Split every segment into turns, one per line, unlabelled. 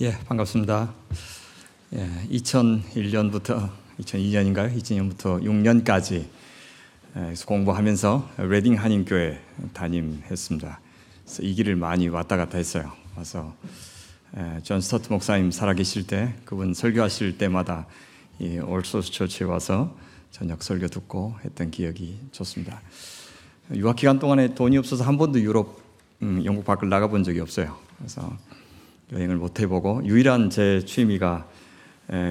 예, 반갑습니다. 예, 2001년부터 2002년인가요? 2000년부터 6년까지 공부하면서 레딩 한인교회 담임했습니다. 그래서 이 길을 많이 왔다 갔다 했어요. 와서 존 스토트 목사님 살아계실 때 그분 설교하실 때마다 이 올소스 처치에 와서 저녁 설교 듣고 했던 기억이 좋습니다. 유학 기간 동안에 돈이 없어서 한 번도 유럽, 음, 영국 밖을 나가본 적이 없어요. 그래서 여행을 못 해보고 유일한 제 취미가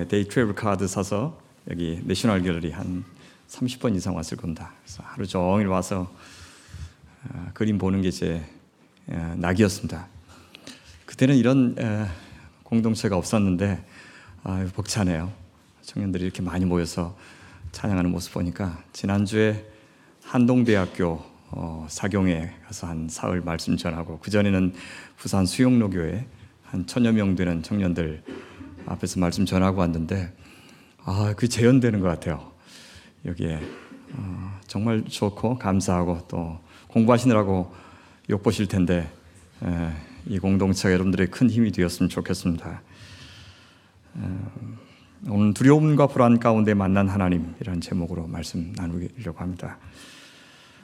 day travel card 사서 여기 내셔널 갤러리 한 30번 이상 왔을 겁니다. 그래서 하루 종일 와서 어, 그림 보는 게 제 낙이었습니다. 그때는 이런 공동체가 없었는데 아, 벅차네요. 청년들이 이렇게 많이 모여서 찬양하는 모습 보니까 지난주에 한동대학교 어, 사경에 가서 한 사흘 말씀 전하고 그 전에는 부산 수용로교회 한 천여 명 되는 청년들 앞에서 말씀 전하고 왔는데 아, 그 재현되는 것 같아요. 여기에 어, 정말 좋고 감사하고 또 공부하시느라고 욕 보실 텐데 에, 이 공동체가 여러분들의 큰 힘이 되었으면 좋겠습니다. 에, 오늘 두려움과 불안 가운데 만난 하나님이라는 제목으로 말씀 나누려고 합니다.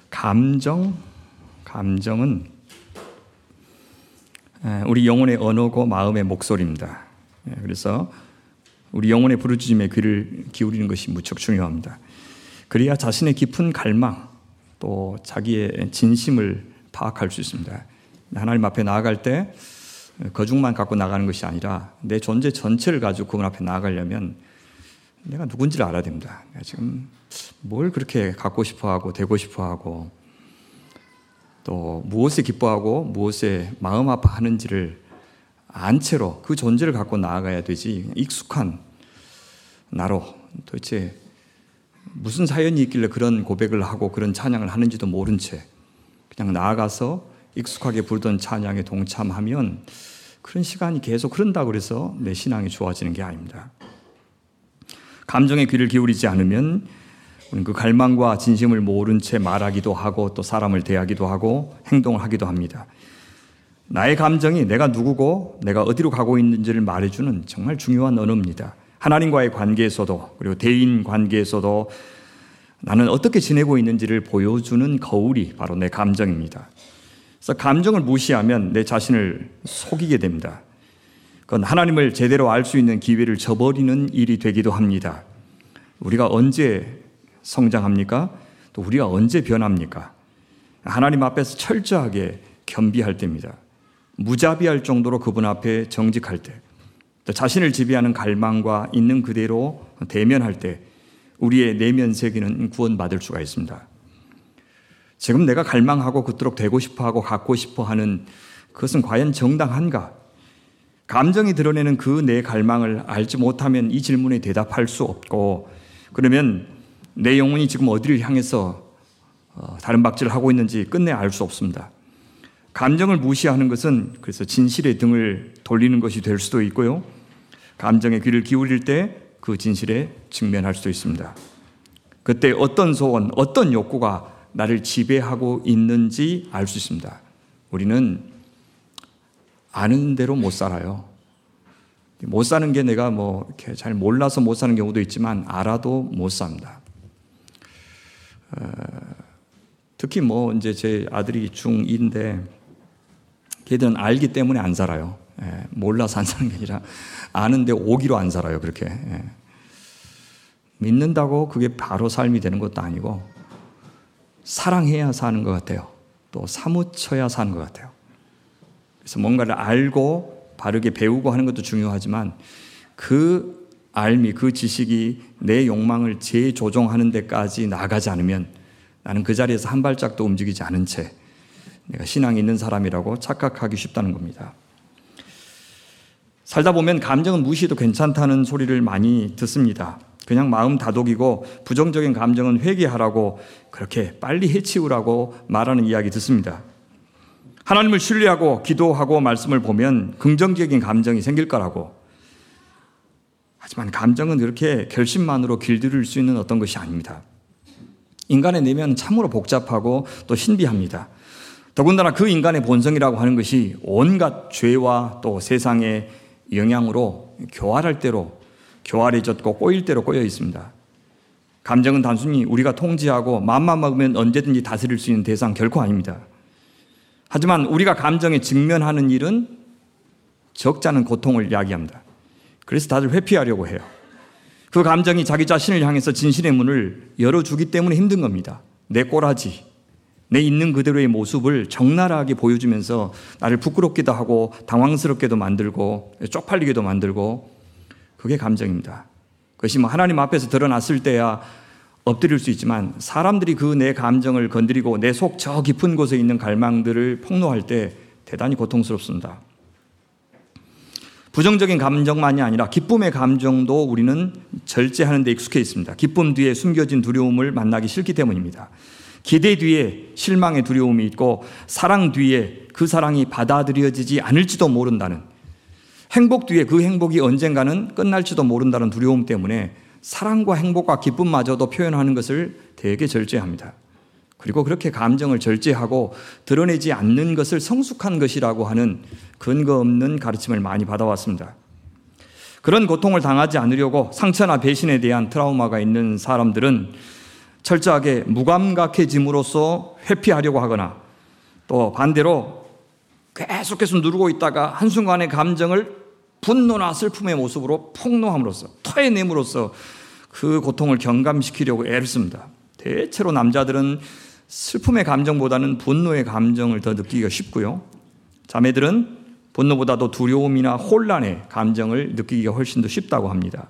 감정, 감정은 우리 영혼의 언어고 마음의 목소리입니다. 그래서 우리 영혼의 부르짖음에 귀를 기울이는 것이 무척 중요합니다. 그래야 자신의 깊은 갈망 또 자기의 진심을 파악할 수 있습니다. 하나님 앞에 나아갈 때 거중만 갖고 나가는 것이 아니라 내 존재 전체를 가지고 그분 앞에 나아가려면 내가 누군지를 알아야 됩니다. 지금 뭘 그렇게 갖고 싶어 하고 되고 싶어 하고 또 무엇에 기뻐하고 무엇에 마음 아파하는지를 안 채로 그 존재를 갖고 나아가야 되지 익숙한 나로 도대체 무슨 사연이 있길래 그런 고백을 하고 그런 찬양을 하는지도 모른 채 그냥 나아가서 익숙하게 부르던 찬양에 동참하면 그런 시간이 계속 흐른다고 그래서 내 신앙이 좋아지는 게 아닙니다. 감정의 귀를 기울이지 않으면 그 갈망과 진심을 모른 채 말하기도 하고 또 사람을 대하기도 하고 행동을 하기도 합니다. 나의 감정이 내가 누구고 내가 어디로 가고 있는지를 말해주는 정말 중요한 언어입니다. 하나님과의 관계에서도 그리고 대인 관계에서도 나는 어떻게 지내고 있는지를 보여주는 거울이 바로 내 감정입니다. 그래서 감정을 무시하면 내 자신을 속이게 됩니다. 그건 하나님을 제대로 알 수 있는 기회를 저버리는 일이 되기도 합니다. 우리가 언제 성장합니까? 또 우리가 언제 변합니까? 하나님 앞에서 철저하게 겸비할 때입니다. 무자비할 정도로 그분 앞에 정직할 때, 자신을 지배하는 갈망과 있는 그대로 대면할 때, 우리의 내면 세계는 구원받을 수가 있습니다. 지금 내가 갈망하고 그토록 되고 싶어 하고 갖고 싶어 하는 그것은 과연 정당한가? 감정이 드러내는 그 내 갈망을 알지 못하면 이 질문에 대답할 수 없고, 그러면 내 영혼이 지금 어디를 향해서 어, 다른 박질을 하고 있는지 끝내 알 수 없습니다. 감정을 무시하는 것은 그래서 진실의 등을 돌리는 것이 될 수도 있고요. 감정의 귀를 기울일 때 그 진실에 직면할 수도 있습니다. 그때 어떤 소원, 어떤 욕구가 나를 지배하고 있는지 알 수 있습니다. 우리는 아는 대로 못 살아요. 못 사는 게 내가 뭐 이렇게 잘 몰라서 못 사는 경우도 있지만 알아도 못 삽니다. 어, 특히 뭐 이제 제 아들이 중2인데 걔들은 알기 때문에 안 살아요. 예, 몰라서 안 사는 게 아니라 아는데 오기로 안 살아요. 그렇게. 예. 믿는다고 그게 바로 삶이 되는 것도 아니고 사랑해야 사는 것 같아요. 또 사무쳐야 사는 것 같아요. 그래서 뭔가를 알고 바르게 배우고 하는 것도 중요하지만 그 알미, 그 지식이 내 욕망을 재조종하는 데까지 나가지 않으면 나는 그 자리에서 한 발짝도 움직이지 않은 채 내가 신앙이 있는 사람이라고 착각하기 쉽다는 겁니다. 살다 보면 감정은 무시해도 괜찮다는 소리를 많이 듣습니다. 그냥 마음 다독이고 부정적인 감정은 회개하라고 그렇게 빨리 해치우라고 말하는 이야기 듣습니다. 하나님을 신뢰하고 기도하고 말씀을 보면 긍정적인 감정이 생길 거라고. 하지만 감정은 그렇게 결심만으로 길들일 수 있는 어떤 것이 아닙니다. 인간의 내면은 참으로 복잡하고 또 신비합니다. 더군다나 그 인간의 본성이라고 하는 것이 온갖 죄와 또 세상의 영향으로 교활할 대로 교활해졌고 꼬일 대로 꼬여 있습니다. 감정은 단순히 우리가 통제하고 마음만 먹으면 언제든지 다스릴 수 있는 대상 결코 아닙니다. 하지만 우리가 감정에 직면하는 일은 적잖은 고통을 이야기합니다. 그래서 다들 회피하려고 해요. 그 감정이 자기 자신을 향해서 진실의 문을 열어주기 때문에 힘든 겁니다. 내 꼬라지, 내 있는 그대로의 모습을 적나라하게 보여주면서 나를 부끄럽기도 하고 당황스럽게도 만들고 쪽팔리게도 만들고 그게 감정입니다. 그것이 뭐 하나님 앞에서 드러났을 때야 엎드릴 수 있지만 사람들이 그 내 감정을 건드리고 내 속 저 깊은 곳에 있는 갈망들을 폭로할 때 대단히 고통스럽습니다. 부정적인 감정만이 아니라 기쁨의 감정도 우리는 절제하는 데 익숙해 있습니다. 기쁨 뒤에 숨겨진 두려움을 만나기 싫기 때문입니다. 기대 뒤에 실망의 두려움이 있고 사랑 뒤에 그 사랑이 받아들여지지 않을지도 모른다는 행복 뒤에 그 행복이 언젠가는 끝날지도 모른다는 두려움 때문에 사랑과 행복과 기쁨마저도 표현하는 것을 되게 절제합니다. 그리고 그렇게 감정을 절제하고 드러내지 않는 것을 성숙한 것이라고 하는 근거 없는 가르침을 많이 받아왔습니다. 그런 고통을 당하지 않으려고 상처나 배신에 대한 트라우마가 있는 사람들은 철저하게 무감각해짐으로써 회피하려고 하거나 또 반대로 계속해서 누르고 있다가 한순간의 감정을 분노나 슬픔의 모습으로 폭로함으로써 토해냄으로써 그 고통을 경감시키려고 애를 씁니다. 대체로 남자들은 슬픔의 감정보다는 분노의 감정을 더 느끼기가 쉽고요. 자매들은 분노보다도 두려움이나 혼란의 감정을 느끼기가 훨씬 더 쉽다고 합니다.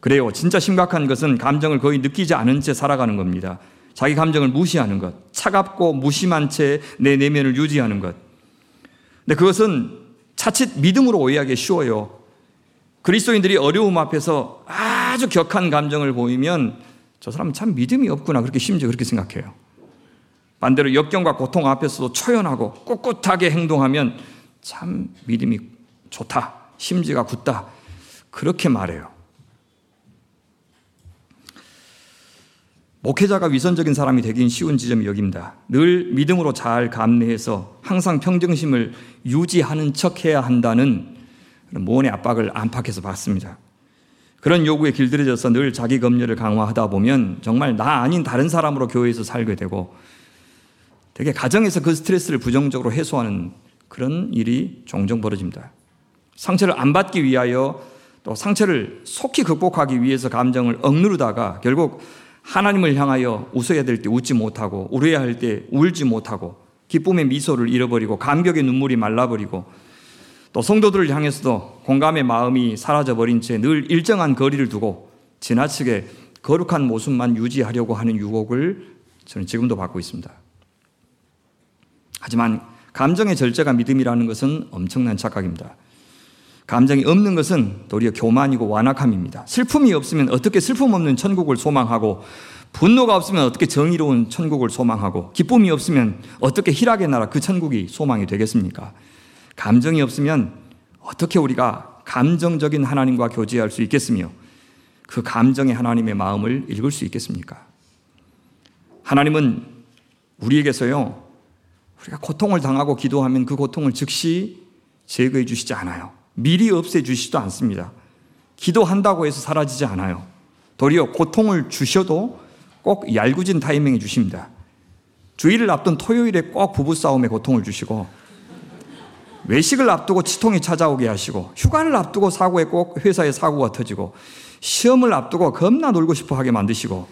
그래요. 진짜 심각한 것은 감정을 거의 느끼지 않은 채 살아가는 겁니다. 자기 감정을 무시하는 것, 차갑고 무심한 채 내 내면을 유지하는 것. 근데 그것은 자칫 믿음으로 오해하기 쉬워요. 그리스도인들이 어려움 앞에서 아주 격한 감정을 보이면 저 사람은 참 믿음이 없구나 그렇게 심지어 그렇게 생각해요. 반대로 역경과 고통 앞에서도 초연하고 꿋꿋하게 행동하면 참 믿음이 좋다. 심지가 굳다. 그렇게 말해요. 목회자가 위선적인 사람이 되긴 쉬운 지점이 여기입니다. 늘 믿음으로 잘 감내해서 항상 평정심을 유지하는 척 해야 한다는 모원의 압박을 안팎에서 받습니다. 그런 요구에 길들여져서 늘 자기 검열을 강화하다 보면 정말 나 아닌 다른 사람으로 교회에서 살게 되고 되게 가정에서 그 스트레스를 부정적으로 해소하는 그런 일이 종종 벌어집니다. 상처를 안 받기 위하여 또 상처를 속히 극복하기 위해서 감정을 억누르다가 결국 하나님을 향하여 웃어야 될 때 웃지 못하고 울어야 할 때 울지 못하고 기쁨의 미소를 잃어버리고 감격의 눈물이 말라버리고 또 성도들을 향해서도 공감의 마음이 사라져버린 채 늘 일정한 거리를 두고 지나치게 거룩한 모습만 유지하려고 하는 유혹을 저는 지금도 받고 있습니다. 하지만 감정의 절제가 믿음이라는 것은 엄청난 착각입니다. 감정이 없는 것은 도리어 교만이고 완악함입니다. 슬픔이 없으면 어떻게 슬픔 없는 천국을 소망하고 분노가 없으면 어떻게 정의로운 천국을 소망하고 기쁨이 없으면 어떻게 희락의 나라 그 천국이 소망이 되겠습니까? 감정이 없으면 어떻게 우리가 감정적인 하나님과 교제할 수 있겠으며 그 감정의 하나님의 마음을 읽을 수 있겠습니까? 하나님은 우리에게서요 우리가 고통을 당하고 기도하면 그 고통을 즉시 제거해 주시지 않아요. 미리 없애 주시지도 않습니다. 기도한다고 해서 사라지지 않아요. 도리어 고통을 주셔도 꼭 얄궂은 타이밍에 주십니다. 주일을 앞둔 토요일에 꼭 부부싸움에 고통을 주시고 외식을 앞두고 치통이 찾아오게 하시고 휴가를 앞두고 사고에 꼭 회사에 사고가 터지고 시험을 앞두고 겁나 놀고 싶어 하게 만드시고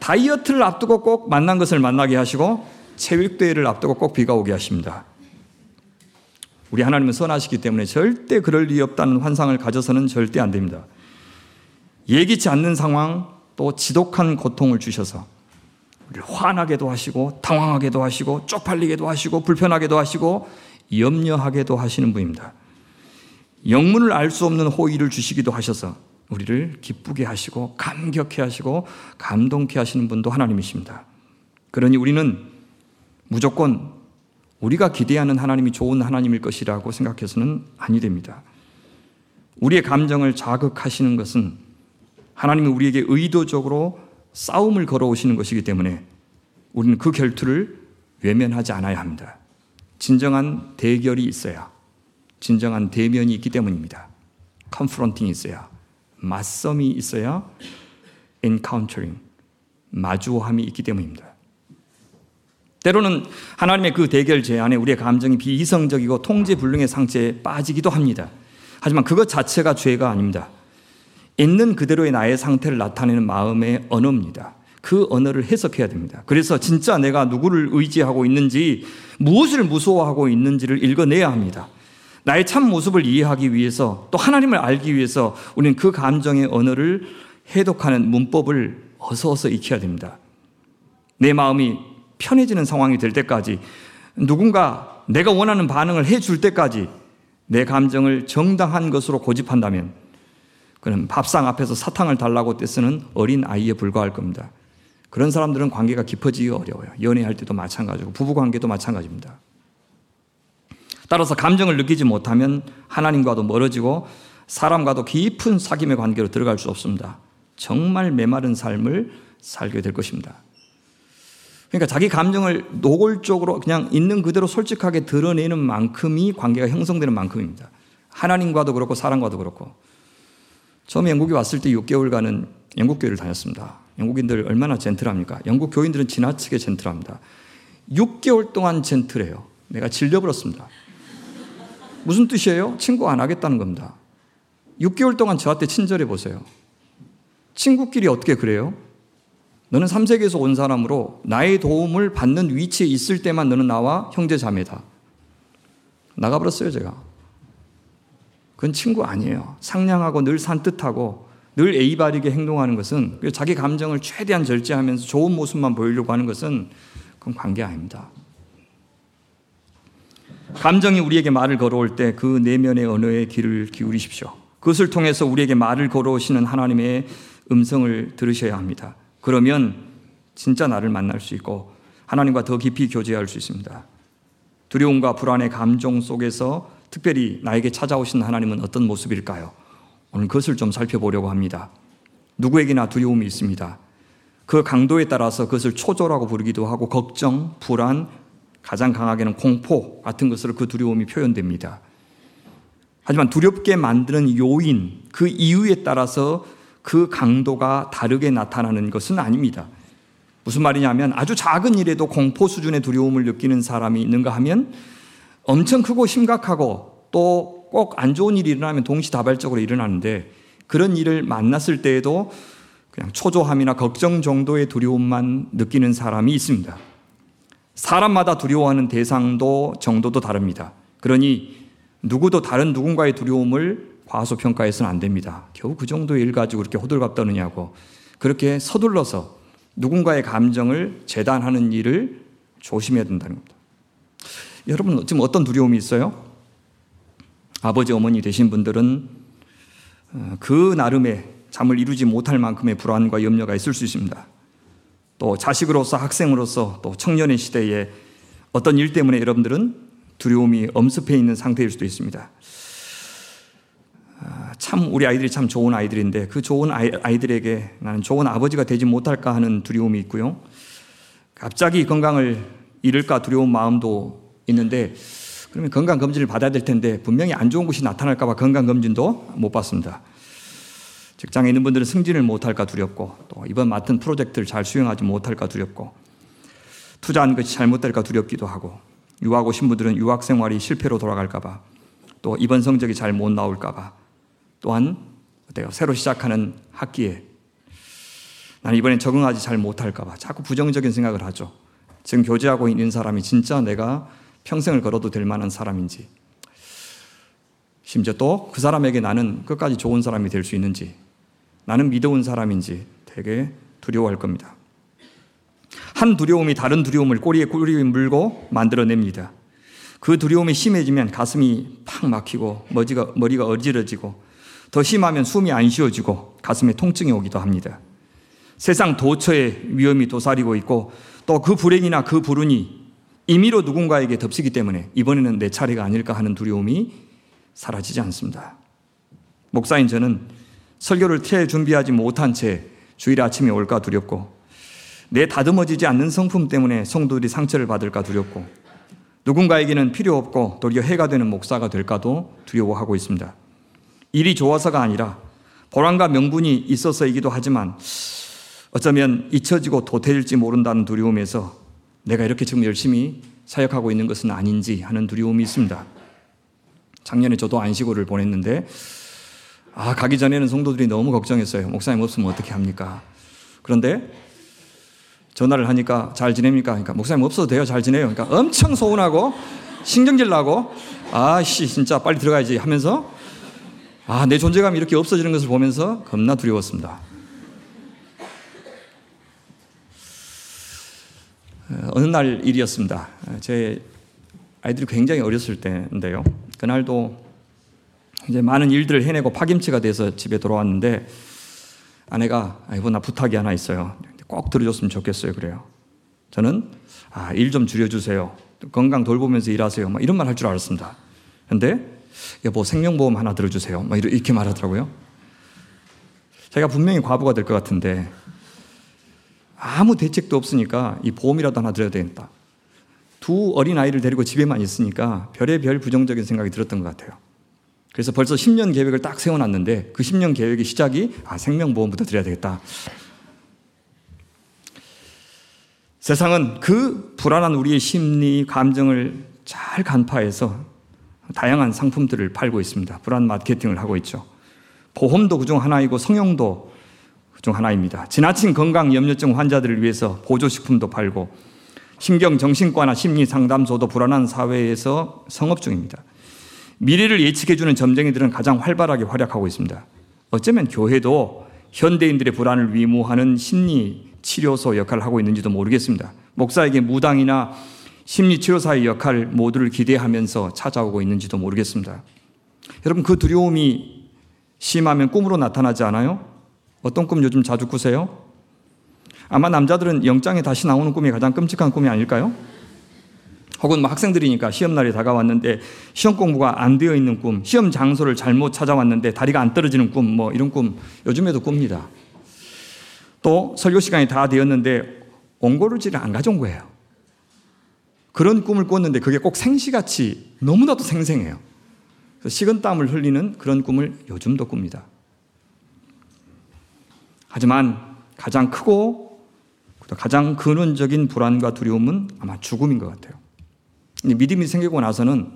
다이어트를 앞두고 꼭 만난 것을 만나게 하시고 체육대회를 앞두고 꼭 비가 오게 하십니다. 우리 하나님은 선하시기 때문에 절대 그럴 리 없다는 환상을 가져서는 절대 안 됩니다. 예기치 않는 상황 또 지독한 고통을 주셔서 우리를 화나게도 하시고 당황하게도 하시고 쪽팔리게도 하시고 불편하게도 하시고 염려하게도 하시는 분입니다. 영문을 알 수 없는 호의를 주시기도 하셔서 우리를 기쁘게 하시고 감격해 하시고 감동케 하시는 분도 하나님이십니다. 그러니 우리는 무조건 우리가 기대하는 하나님이 좋은 하나님일 것이라고 생각해서는 아니 됩니다. 우리의 감정을 자극하시는 것은 하나님이 우리에게 의도적으로 싸움을 걸어오시는 것이기 때문에 우리는 그 결투를 외면하지 않아야 합니다. 진정한 대결이 있어야, 진정한 대면이 있기 때문입니다. 컨프런팅이 있어야, 맞섬이 있어야 encountering, 마주함이 있기 때문입니다. 때로는 하나님의 그 대결 제안에 우리의 감정이 비이성적이고 통제불능의 상태에 빠지기도 합니다. 하지만 그것 자체가 죄가 아닙니다. 있는 그대로의 나의 상태를 나타내는 마음의 언어입니다. 그 언어를 해석해야 됩니다. 그래서 진짜 내가 누구를 의지하고 있는지, 무엇을 무서워하고 있는지를 읽어내야 합니다. 나의 참 모습을 이해하기 위해서 또 하나님을 알기 위해서 우리는 그 감정의 언어를 해독하는 문법을 어서 어서 익혀야 됩니다. 내 마음이 편해지는 상황이 될 때까지 누군가 내가 원하는 반응을 해줄 때까지 내 감정을 정당한 것으로 고집한다면 그는 밥상 앞에서 사탕을 달라고 떼쓰는 어린 아이에 불과할 겁니다. 그런 사람들은 관계가 깊어지기 어려워요. 연애할 때도 마찬가지고 부부 관계도 마찬가지입니다. 따라서 감정을 느끼지 못하면 하나님과도 멀어지고 사람과도 깊은 사귐의 관계로 들어갈 수 없습니다. 정말 메마른 삶을 살게 될 것입니다. 그러니까 자기 감정을 노골적으로 그냥 있는 그대로 솔직하게 드러내는 만큼이 관계가 형성되는 만큼입니다. 하나님과도 그렇고 사람과도 그렇고. 처음에 영국에 왔을 때 6개월간은 영국 교회를 다녔습니다. 영국인들 얼마나 젠틀합니까? 영국 교인들은 지나치게 젠틀합니다. 6개월 동안 젠틀해요. 내가 질려버렸습니다. 무슨 뜻이에요? 친구 안 하겠다는 겁니다. 6개월 동안 저한테 친절해 보세요. 친구끼리 어떻게 그래요? 너는 3세계에서 온 사람으로 나의 도움을 받는 위치에 있을 때만 너는 나와 형제 자매다. 나가버렸어요, 제가. 그건 친구 아니에요. 상냥하고 늘 산뜻하고 늘 예의 바르게 행동하는 것은 자기 감정을 최대한 절제하면서 좋은 모습만 보이려고 하는 것은 그건 관계 아닙니다. 감정이 우리에게 말을 걸어올 때 그 내면의 언어에 귀를 기울이십시오. 그것을 통해서 우리에게 말을 걸어오시는 하나님의 음성을 들으셔야 합니다. 그러면 진짜 나를 만날 수 있고 하나님과 더 깊이 교제할 수 있습니다. 두려움과 불안의 감정 속에서 특별히 나에게 찾아오신 하나님은 어떤 모습일까요? 오늘 그것을 좀 살펴보려고 합니다. 누구에게나 두려움이 있습니다. 그 강도에 따라서 그것을 초조라고 부르기도 하고 걱정, 불안, 가장 강하게는 공포 같은 것으로 그 두려움이 표현됩니다. 하지만 두렵게 만드는 요인, 그 이유에 따라서 그 강도가 다르게 나타나는 것은 아닙니다. 무슨 말이냐면 아주 작은 일에도 공포 수준의 두려움을 느끼는 사람이 있는가 하면 엄청 크고 심각하고 또 꼭 안 좋은 일이 일어나면 동시다발적으로 일어나는데 그런 일을 만났을 때에도 그냥 초조함이나 걱정 정도의 두려움만 느끼는 사람이 있습니다. 사람마다 두려워하는 대상도 정도도 다릅니다. 그러니 누구도 다른 누군가의 두려움을 과소평가해서는 안 됩니다. 겨우 그 정도의 일 가지고 그렇게 호들갑 떠느냐고 그렇게 서둘러서 누군가의 감정을 재단하는 일을 조심해야 된다는 겁니다. 여러분 지금 어떤 두려움이 있어요? 아버지 어머니 되신 분들은 어, 그 나름의 잠을 이루지 못할 만큼의 불안과 염려가 있을 수 있습니다. 또 자식으로서 학생으로서 또 청년의 시대에 어떤 일 때문에 여러분들은 두려움이 엄습해 있는 상태일 수도 있습니다. 아, 참 우리 아이들이 참 좋은 아이들인데 그 좋은 아이, 들에게 나는 좋은 아버지가 되지 못할까 하는 두려움이 있고요. 갑자기 건강을 잃을까 두려운 마음도 있는데 그러면 건강 검진을 받아야 될 텐데 분명히 안 좋은 것이 나타날까 봐 건강 검진도 못 받습니다. 직장에 있는 분들은 승진을 못할까 두렵고 또 이번 맡은 프로젝트를 잘 수행하지 못할까 두렵고 투자한 것이 잘못될까 두렵기도 하고 유학 오신 분들은 유학 생활이 실패로 돌아갈까 봐 또 이번 성적이 잘 못 나올까 봐 또한 어때요? 새로 시작하는 학기에 나는 이번엔 적응하지 잘 못할까봐 자꾸 부정적인 생각을 하죠. 지금 교제하고 있는 사람이 진짜 내가 평생을 걸어도 될 만한 사람인지, 심지어 또 그 사람에게 나는 끝까지 좋은 사람이 될 수 있는지, 나는 믿어온 사람인지 되게 두려워할 겁니다. 한 두려움이 다른 두려움을 꼬리에 꼬리에 물고 만들어냅니다. 그 두려움이 심해지면 가슴이 팍 막히고 머리가, 머리가 어지러지고 더 심하면 숨이 안 쉬어지고 가슴에 통증이 오기도 합니다. 세상 도처에 위험이 도사리고 있고 또 그 불행이나 그 불운이 임의로 누군가에게 덮치기 때문에 이번에는 내 차례가 아닐까 하는 두려움이 사라지지 않습니다. 목사인 저는 설교를 태 준비하지 못한 채 주일 아침에 올까 두렵고 내 다듬어지지 않는 성품 때문에 성도들이 상처를 받을까 두렵고 누군가에게는 필요 없고 도리어 해가 되는 목사가 될까도 두려워하고 있습니다. 일이 좋아서가 아니라 보람과 명분이 있어서이기도 하지만 어쩌면 잊혀지고 도태될지 모른다는 두려움에서 내가 이렇게 지금 열심히 사역하고 있는 것은 아닌지 하는 두려움이 있습니다. 작년에 저도 안식오를 보냈는데 아 가기 전에는 성도들이 너무 걱정했어요. 목사님 없으면 어떻게 합니까? 그런데 전화를 하니까 잘 지냅니까? 그러니까 목사님 없어도 돼요. 잘 지내요. 그러니까 엄청 소원하고 신경질 나고 아씨 진짜 빨리 들어가야지 하면서 아 내 존재감이 이렇게 없어지는 것을 보면서 겁나 두려웠습니다. 어, 어느 날 일이었습니다. 제 아이들이 굉장히 어렸을 때인데요. 그날도 이제 많은 일들을 해내고 파김치가 돼서 집에 돌아왔는데 아내가 아이고 나 부탁이 하나 있어요. 꼭 들어줬으면 좋겠어요. 그래요. 저는 아, 일 좀 줄여주세요. 건강 돌보면서 일하세요. 막 이런 말 할 줄 알았습니다. 근데 여보 생명보험 하나 들어주세요. 막 이렇게 말하더라고요. 제가 분명히 과부가 될 것 같은데 아무 대책도 없으니까 이 보험이라도 하나 들어야 되겠다. 두 어린 아이를 데리고 집에만 있으니까 별의별 부정적인 생각이 들었던 것 같아요. 그래서 벌써 10년 계획을 딱 세워놨는데 그 10년 계획의 시작이 아, 생명보험부터 드려야 되겠다. 세상은 그 불안한 우리의 심리, 감정을 잘 간파해서 다양한 상품들을 팔고 있습니다. 불안 마케팅을 하고 있죠. 보험도 그중 하나이고 성형도 중 하나입니다. 지나친 건강 염려증 환자들을 위해서 보조식품도 팔고 신경 정신과나 심리 상담소도 불안한 사회에서 성업 중입니다. 미래를 예측해주는 점쟁이들은 가장 활발하게 활약하고 있습니다. 어쩌면 교회도 현대인들의 불안을 위무하는 심리 치료소 역할을 하고 있는지도 모르겠습니다. 목사에게 무당이나 심리치료사의 역할 모두를 기대하면서 찾아오고 있는지도 모르겠습니다. 여러분 그 두려움이 심하면 꿈으로 나타나지 않아요? 어떤 꿈 요즘 자주 꾸세요? 아마 남자들은 영장에 다시 나오는 꿈이 가장 끔찍한 꿈이 아닐까요? 혹은 뭐 학생들이니까 시험날이 다가왔는데 시험 공부가 안 되어 있는 꿈, 시험 장소를 잘못 찾아왔는데 다리가 안 떨어지는 꿈, 뭐 이런 꿈 요즘에도 꿉니다. 또 설교 시간이 다 되었는데 옹골루지를 안 가져온 거예요. 그런 꿈을 꿨는데 그게 꼭 생시같이 너무나도 생생해요. 식은 땀을 흘리는 그런 꿈을 요즘도 꿉니다. 하지만 가장 크고 가장 근원적인 불안과 두려움은 아마 죽음인 것 같아요. 믿음이 생기고 나서는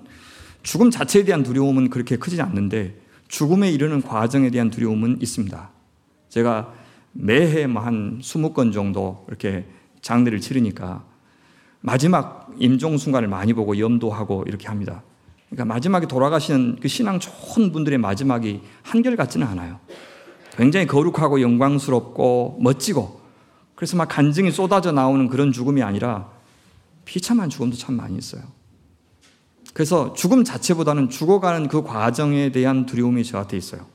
죽음 자체에 대한 두려움은 그렇게 크지 않는데 죽음에 이르는 과정에 대한 두려움은 있습니다. 제가 매해 뭐한 20건 정도 이렇게 장례를 치르니까 마지막 임종 순간을 많이 보고 염도하고 이렇게 합니다. 그러니까 마지막에 돌아가시는 그 신앙 좋은 분들의 마지막이 한결같지는 않아요. 굉장히 거룩하고 영광스럽고 멋지고 그래서 막 간증이 쏟아져 나오는 그런 죽음이 아니라 비참한 죽음도 참 많이 있어요. 그래서 죽음 자체보다는 죽어가는 그 과정에 대한 두려움이 저한테 있어요.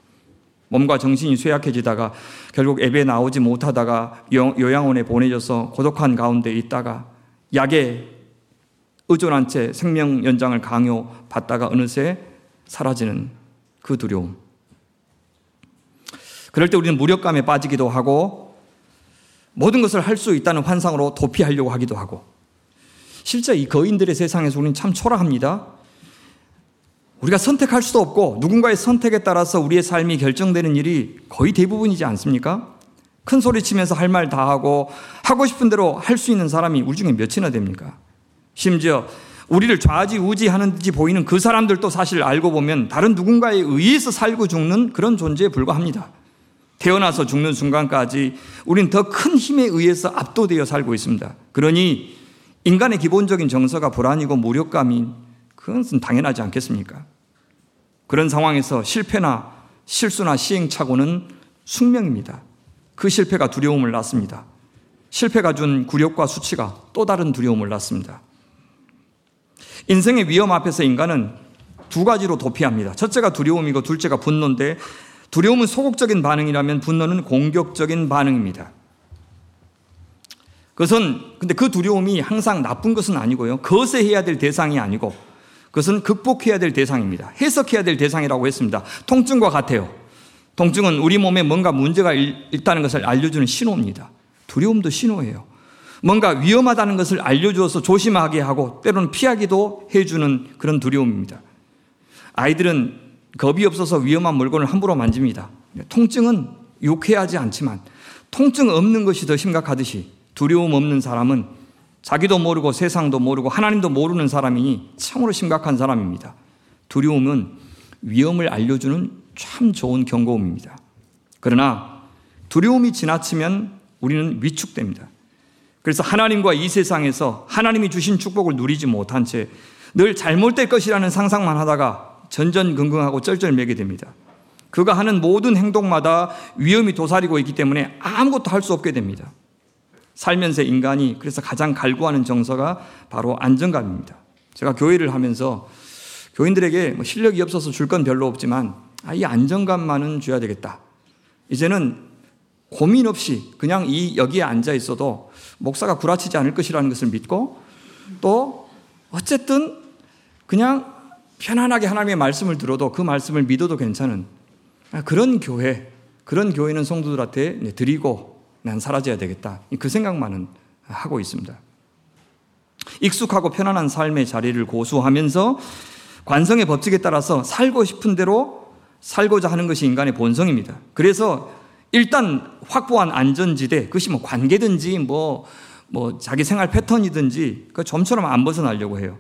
몸과 정신이 쇠약해지다가 결국 예배 나오지 못하다가 요양원에 보내져서 고독한 가운데 있다가 약에 의존한 채 생명 연장을 강요받다가 어느새 사라지는 그 두려움. 그럴 때 우리는 무력감에 빠지기도 하고 모든 것을 할 수 있다는 환상으로 도피하려고 하기도 하고 실제 이 거인들의 세상에서 우리는 참 초라합니다. 우리가 선택할 수도 없고 누군가의 선택에 따라서 우리의 삶이 결정되는 일이 거의 대부분이지 않습니까? 큰 소리 치면서 할 말 다 하고 하고 싶은 대로 할 수 있는 사람이 우리 중에 몇이나 됩니까? 심지어 우리를 좌지우지하는 듯이 보이는 그 사람들도 사실 알고 보면 다른 누군가에 의해서 살고 죽는 그런 존재에 불과합니다. 태어나서 죽는 순간까지 우린 더 큰 힘에 의해서 압도되어 살고 있습니다. 그러니 인간의 기본적인 정서가 불안이고 무력감인 그것은 당연하지 않겠습니까? 그런 상황에서 실패나 실수나 시행착오는 숙명입니다. 그 실패가 두려움을 낳습니다. 실패가 준 굴욕과 수치가 또 다른 두려움을 낳습니다. 인생의 위험 앞에서 인간은 두 가지로 도피합니다. 첫째가 두려움이고 둘째가 분노인데 두려움은 소극적인 반응이라면 분노는 공격적인 반응입니다. 그것은 근데 그 두려움이 항상 나쁜 것은 아니고요. 거세해야 될 대상이 아니고 그것은 극복해야 될 대상입니다. 해석해야 될 대상이라고 했습니다. 통증과 같아요. 통증은 우리 몸에 뭔가 문제가 있다는 것을 알려주는 신호입니다. 두려움도 신호예요. 뭔가 위험하다는 것을 알려주어서 조심하게 하고 때로는 피하기도 해주는 그런 두려움입니다. 아이들은 겁이 없어서 위험한 물건을 함부로 만집니다. 통증은 유쾌하지 않지만 통증 없는 것이 더 심각하듯이 두려움 없는 사람은 자기도 모르고 세상도 모르고 하나님도 모르는 사람이니 참으로 심각한 사람입니다. 두려움은 위험을 알려주는 참 좋은 경고음입니다. 그러나 두려움이 지나치면 우리는 위축됩니다. 그래서 하나님과 이 세상에서 하나님이 주신 축복을 누리지 못한 채 늘 잘못될 것이라는 상상만 하다가 전전긍긍하고 쩔쩔매게 됩니다. 그가 하는 모든 행동마다 위험이 도사리고 있기 때문에 아무것도 할 수 없게 됩니다. 살면서 인간이 그래서 가장 갈구하는 정서가 바로 안정감입니다. 제가 교회를 하면서 교인들에게 뭐 실력이 없어서 줄 건 별로 없지만 아, 이 안정감만은 줘야 되겠다. 이제는 고민 없이 그냥 이 여기에 앉아 있어도 목사가 구라치지 않을 것이라는 것을 믿고 또 어쨌든 그냥 편안하게 하나님의 말씀을 들어도 그 말씀을 믿어도 괜찮은 아, 그런 교회, 그런 교회는 성도들한테 드리고 난 사라져야 되겠다. 그 생각만은 하고 있습니다. 익숙하고 편안한 삶의 자리를 고수하면서 관성의 법칙에 따라서 살고 싶은 대로 살고자 하는 것이 인간의 본성입니다. 그래서 일단 확보한 안전지대, 그것이 뭐 관계든지 뭐, 뭐 자기 생활 패턴이든지 그 점처럼 안 벗어나려고 해요.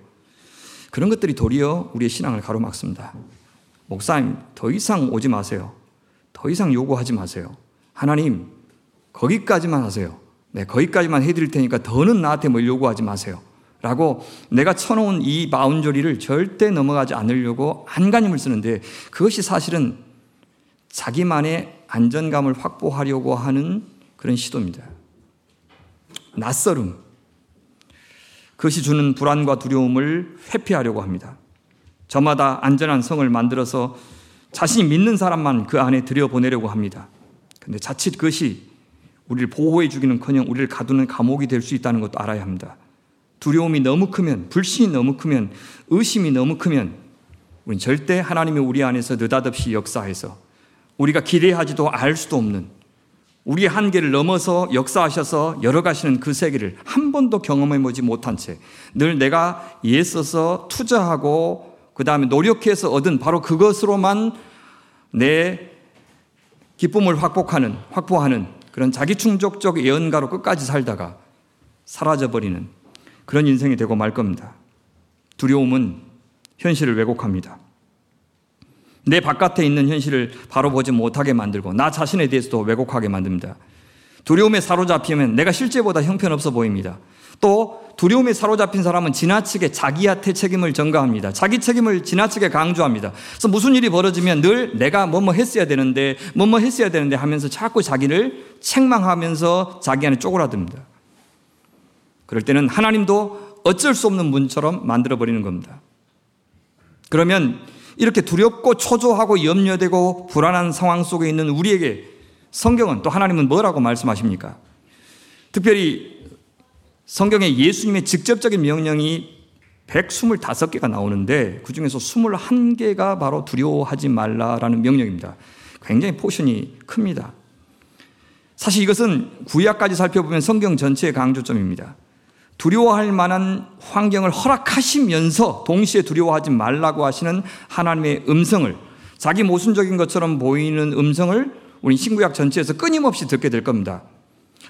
그런 것들이 도리어 우리의 신앙을 가로막습니다. 목사님, 더 이상 오지 마세요. 더 이상 요구하지 마세요. 하나님, 거기까지만 하세요. 네, 거기까지만 해드릴 테니까 더는 나한테 뭘 요구하지 마세요. 라고 내가 쳐놓은 이 마운조리를 절대 넘어가지 않으려고 안간힘을 쓰는데 그것이 사실은 자기만의 안전감을 확보하려고 하는 그런 시도입니다. 낯설음. 그것이 주는 불안과 두려움을 회피하려고 합니다. 저마다 안전한 성을 만들어서 자신이 믿는 사람만 그 안에 들여보내려고 합니다. 근데 자칫 그것이 우리를 보호해 주기는 커녕 우리를 가두는 감옥이 될 수 있다는 것도 알아야 합니다. 두려움이 너무 크면, 불신이 너무 크면, 의심이 너무 크면, 우리는 절대 하나님이 우리 안에서 느닷없이 역사해서 우리가 기대하지도 알 수도 없는 우리의 한계를 넘어서 역사하셔서 열어가시는 그 세계를 한 번도 경험해 보지 못한 채 늘 내가 애써서 투자하고 그 다음에 노력해서 얻은 바로 그것으로만 내 기쁨을 확복하는, 확보하는 그런 자기 충족적 예언가로 끝까지 살다가 사라져버리는 그런 인생이 되고 말 겁니다. 두려움은 현실을 왜곡합니다. 내 바깥에 있는 현실을 바로 보지 못하게 만들고 나 자신에 대해서도 왜곡하게 만듭니다. 두려움에 사로잡히면 내가 실제보다 형편없어 보입니다. 또 두려움에 사로잡힌 사람은 지나치게 자기한테 책임을 전가합니다. 자기 책임을 지나치게 강조합니다. 그래서 무슨 일이 벌어지면 늘 내가 뭐뭐 했어야 되는데 뭐뭐 했어야 되는데 하면서 자꾸 자기를 책망하면서 자기 안에 쪼그라듭니다. 그럴 때는 하나님도 어쩔 수 없는 문처럼 만들어버리는 겁니다. 그러면 이렇게 두렵고 초조하고 염려되고 불안한 상황 속에 있는 우리에게 성경은 또 하나님은 뭐라고 말씀하십니까? 특별히 성경에 예수님의 직접적인 명령이 125개가 나오는데 그 중에서 21개가 바로 두려워하지 말라라는 명령입니다. 굉장히 포션이 큽니다. 사실 이것은 구약까지 살펴보면 성경 전체의 강조점입니다. 두려워할 만한 환경을 허락하시면서 동시에 두려워하지 말라고 하시는 하나님의 음성을 자기 모순적인 것처럼 보이는 음성을 우리 신구약 전체에서 끊임없이 듣게 될 겁니다.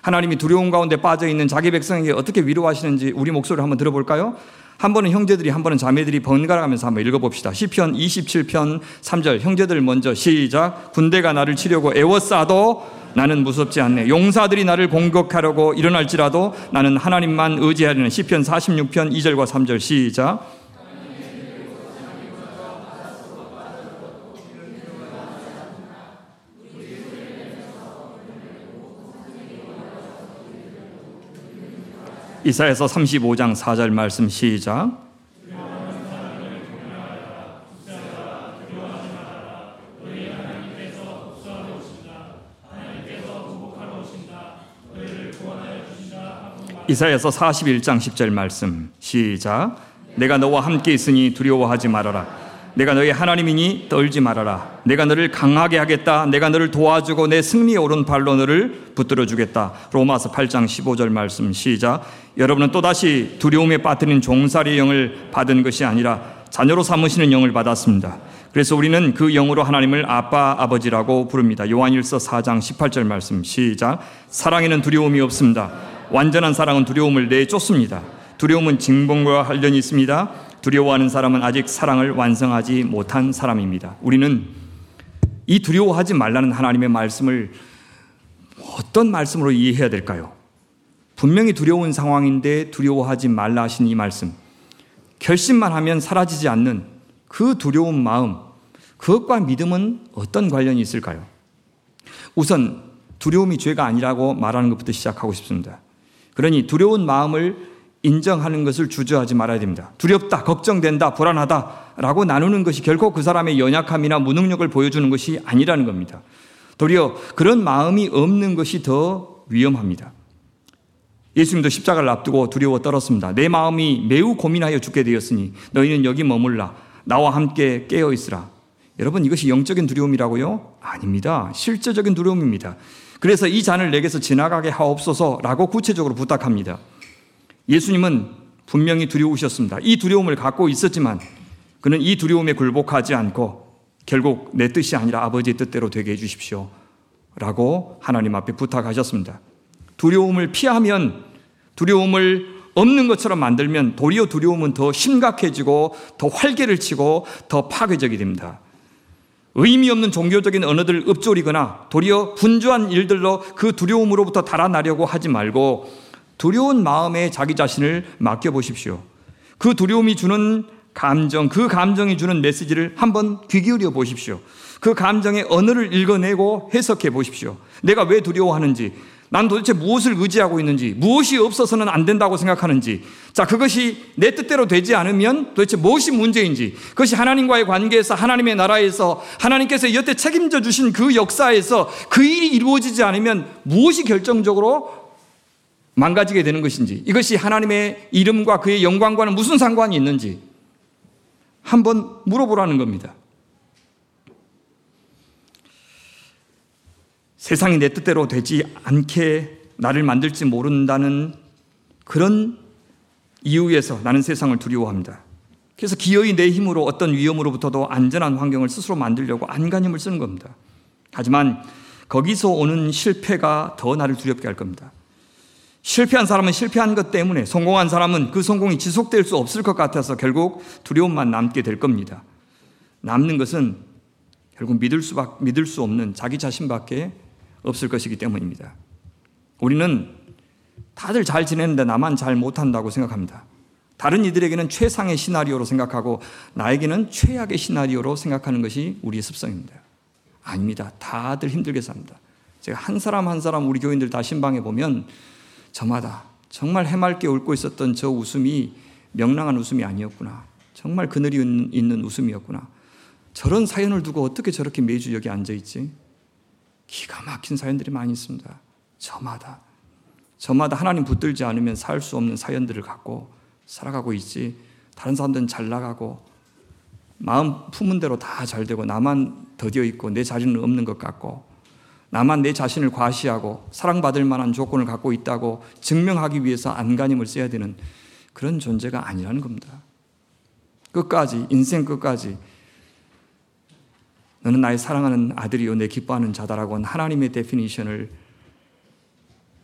하나님이 두려움 가운데 빠져 있는 자기 백성에게 어떻게 위로하시는지 우리 목소리를 한번 들어볼까요? 한 번은 형제들이 한 번은 자매들이 번갈아 가면서 한번 읽어봅시다. 시편 27편 3절 형제들 먼저 시작 군대가 나를 치려고 애워싸도 나는 무섭지 않네. 용사들이 나를 공격하려고 일어날지라도 나는 하나님만 의지하려는 시편 46편 2절과 3절 시작. 이사에서 35장 4절 말씀 시작. 이사야서 41장 10절 말씀 시작 내가 너와 함께 있으니 두려워하지 말아라 내가 너의 하나님이니 떨지 말아라. 내가 너를 강하게 하겠다. 내가 너를 도와주고 내 승리에 오른 발로 너를 붙들어 주겠다. 로마서 8장 15절 말씀 시작. 여러분은 또다시 두려움에 빠뜨린 종살이 영을 받은 것이 아니라 자녀로 삼으시는 영을 받았습니다. 그래서 우리는 그 영으로 하나님을 아빠 아버지라고 부릅니다. 요한일서 4장 18절 말씀 시작. 사랑에는 두려움이 없습니다. 완전한 사랑은 두려움을 내쫓습니다. 두려움은 징벌과 관련이 있습니다. 두려워하는 사람은 아직 사랑을 완성하지 못한 사람입니다. 우리는 이 두려워하지 말라는 하나님의 말씀을 어떤 말씀으로 이해해야 될까요? 분명히 두려운 상황인데 두려워하지 말라 하신 이 말씀. 결심만 하면 사라지지 않는 그 두려운 마음, 그것과 믿음은 어떤 관련이 있을까요? 우선 두려움이 죄가 아니라고 말하는 것부터 시작하고 싶습니다. 그러니 두려운 마음을 인정하는 것을 주저하지 말아야 됩니다. 두렵다, 걱정된다, 불안하다 라고 나누는 것이 결코 그 사람의 연약함이나 무능력을 보여주는 것이 아니라는 겁니다. 도리어 그런 마음이 없는 것이 더 위험합니다. 예수님도 십자가를 앞두고 두려워 떨었습니다. 내 마음이 매우 고민하여 죽게 되었으니 너희는 여기 머물라. 나와 함께 깨어 있으라. 여러분 이것이 영적인 두려움이라고요? 아닙니다. 실제적인 두려움입니다. 그래서 이 잔을 내게서 지나가게 하옵소서라고 구체적으로 부탁합니다. 예수님은 분명히 두려우셨습니다. 이 두려움을 갖고 있었지만 그는 이 두려움에 굴복하지 않고 결국 내 뜻이 아니라 아버지의 뜻대로 되게 해주십시오. 라고 하나님 앞에 부탁하셨습니다. 두려움을 피하면 두려움을 없는 것처럼 만들면 도리어 두려움은 더 심각해지고 더 활개를 치고 더 파괴적이 됩니다. 의미 없는 종교적인 언어들 읊조리거나 도리어 분주한 일들로 그 두려움으로부터 달아나려고 하지 말고 두려운 마음에 자기 자신을 맡겨보십시오. 그 두려움이 주는 감정, 그 감정이 주는 메시지를 한번 귀 기울여 보십시오. 그 감정의 언어를 읽어내고 해석해 보십시오. 내가 왜 두려워하는지, 난 도대체 무엇을 의지하고 있는지, 무엇이 없어서는 안 된다고 생각하는지, 자, 그것이 내 뜻대로 되지 않으면 도대체 무엇이 문제인지, 그것이 하나님과의 관계에서, 하나님의 나라에서, 하나님께서 여태 책임져 주신 그 역사에서 그 일이 이루어지지 않으면 무엇이 결정적으로 망가지게 되는 것인지, 이것이 하나님의 이름과 그의 영광과는 무슨 상관이 있는지 한번 물어보라는 겁니다. 세상이 내 뜻대로 되지 않게 나를 만들지 모른다는 그런 이유에서 나는 세상을 두려워합니다. 그래서 기어이 내 힘으로 어떤 위험으로부터도 안전한 환경을 스스로 만들려고 안간힘을 쓰는 겁니다. 하지만 거기서 오는 실패가 더 나를 두렵게 할 겁니다. 실패한 사람은 실패한 것 때문에 성공한 사람은 그 성공이 지속될 수 없을 것 같아서 결국 두려움만 남게 될 겁니다. 남는 것은 결국 믿을 수 믿을 수 없는 자기 자신밖에 없을 것이기 때문입니다. 우리는 다들 잘 지내는데 나만 잘 못한다고 생각합니다. 다른 이들에게는 최상의 시나리오로 생각하고 나에게는 최악의 시나리오로 생각하는 것이 우리의 습성입니다. 아닙니다. 다들 힘들게 삽니다. 제가 한 사람 한 사람 우리 교인들 다 신방에 보면 저마다 정말 해맑게 웃고 있었던 저 웃음이 명랑한 웃음이 아니었구나. 정말 그늘이 있는 웃음이었구나. 저런 사연을 두고 어떻게 저렇게 매주 여기 앉아 있지? 기가 막힌 사연들이 많이 있습니다. 저마다. 저마다 하나님 붙들지 않으면 살 수 없는 사연들을 갖고 살아가고 있지. 다른 사람들은 잘 나가고 마음 품은 대로 다 잘 되고 나만 더뎌 있고 내 자리는 없는 것 같고 나만 내 자신을 과시하고 사랑받을 만한 조건을 갖고 있다고 증명하기 위해서 안간힘을 써야 되는 그런 존재가 아니라는 겁니다. 끝까지, 인생 끝까지 너는 나의 사랑하는 아들이요, 내 기뻐하는 자다라고 하나님의 definition을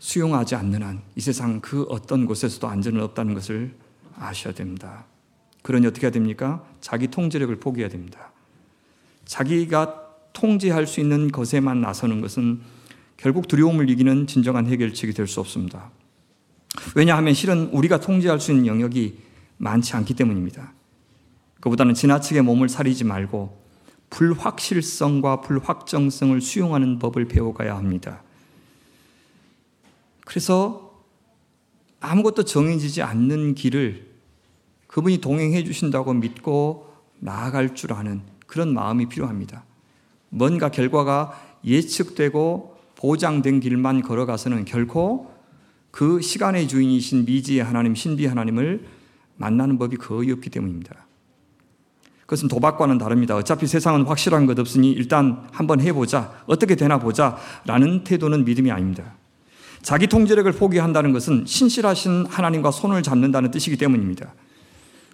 수용하지 않는 한 이 세상 그 어떤 곳에서도 안전은 없다는 것을 아셔야 됩니다. 그러니 어떻게 해야 됩니까? 자기 통제력을 포기해야 됩니다. 자기가 통제할 수 있는 것에만 나서는 것은 결국 두려움을 이기는 진정한 해결책이 될 수 없습니다. 왜냐하면 실은 우리가 통제할 수 있는 영역이 많지 않기 때문입니다. 그보다는 지나치게 몸을 사리지 말고 불확실성과 불확정성을 수용하는 법을 배워가야 합니다. 그래서 아무것도 정해지지 않는 길을 그분이 동행해 주신다고 믿고 나아갈 줄 아는 그런 마음이 필요합니다. 뭔가 결과가 예측되고 보장된 길만 걸어가서는 결코 그 시간의 주인이신 미지의 하나님, 신비 하나님을 만나는 법이 거의 없기 때문입니다. 그것은 도박과는 다릅니다. 어차피 세상은 확실한 것 없으니 일단 한번 해보자. 어떻게 되나 보자. 라는 태도는 믿음이 아닙니다. 자기 통제력을 포기한다는 것은 신실하신 하나님과 손을 잡는다는 뜻이기 때문입니다.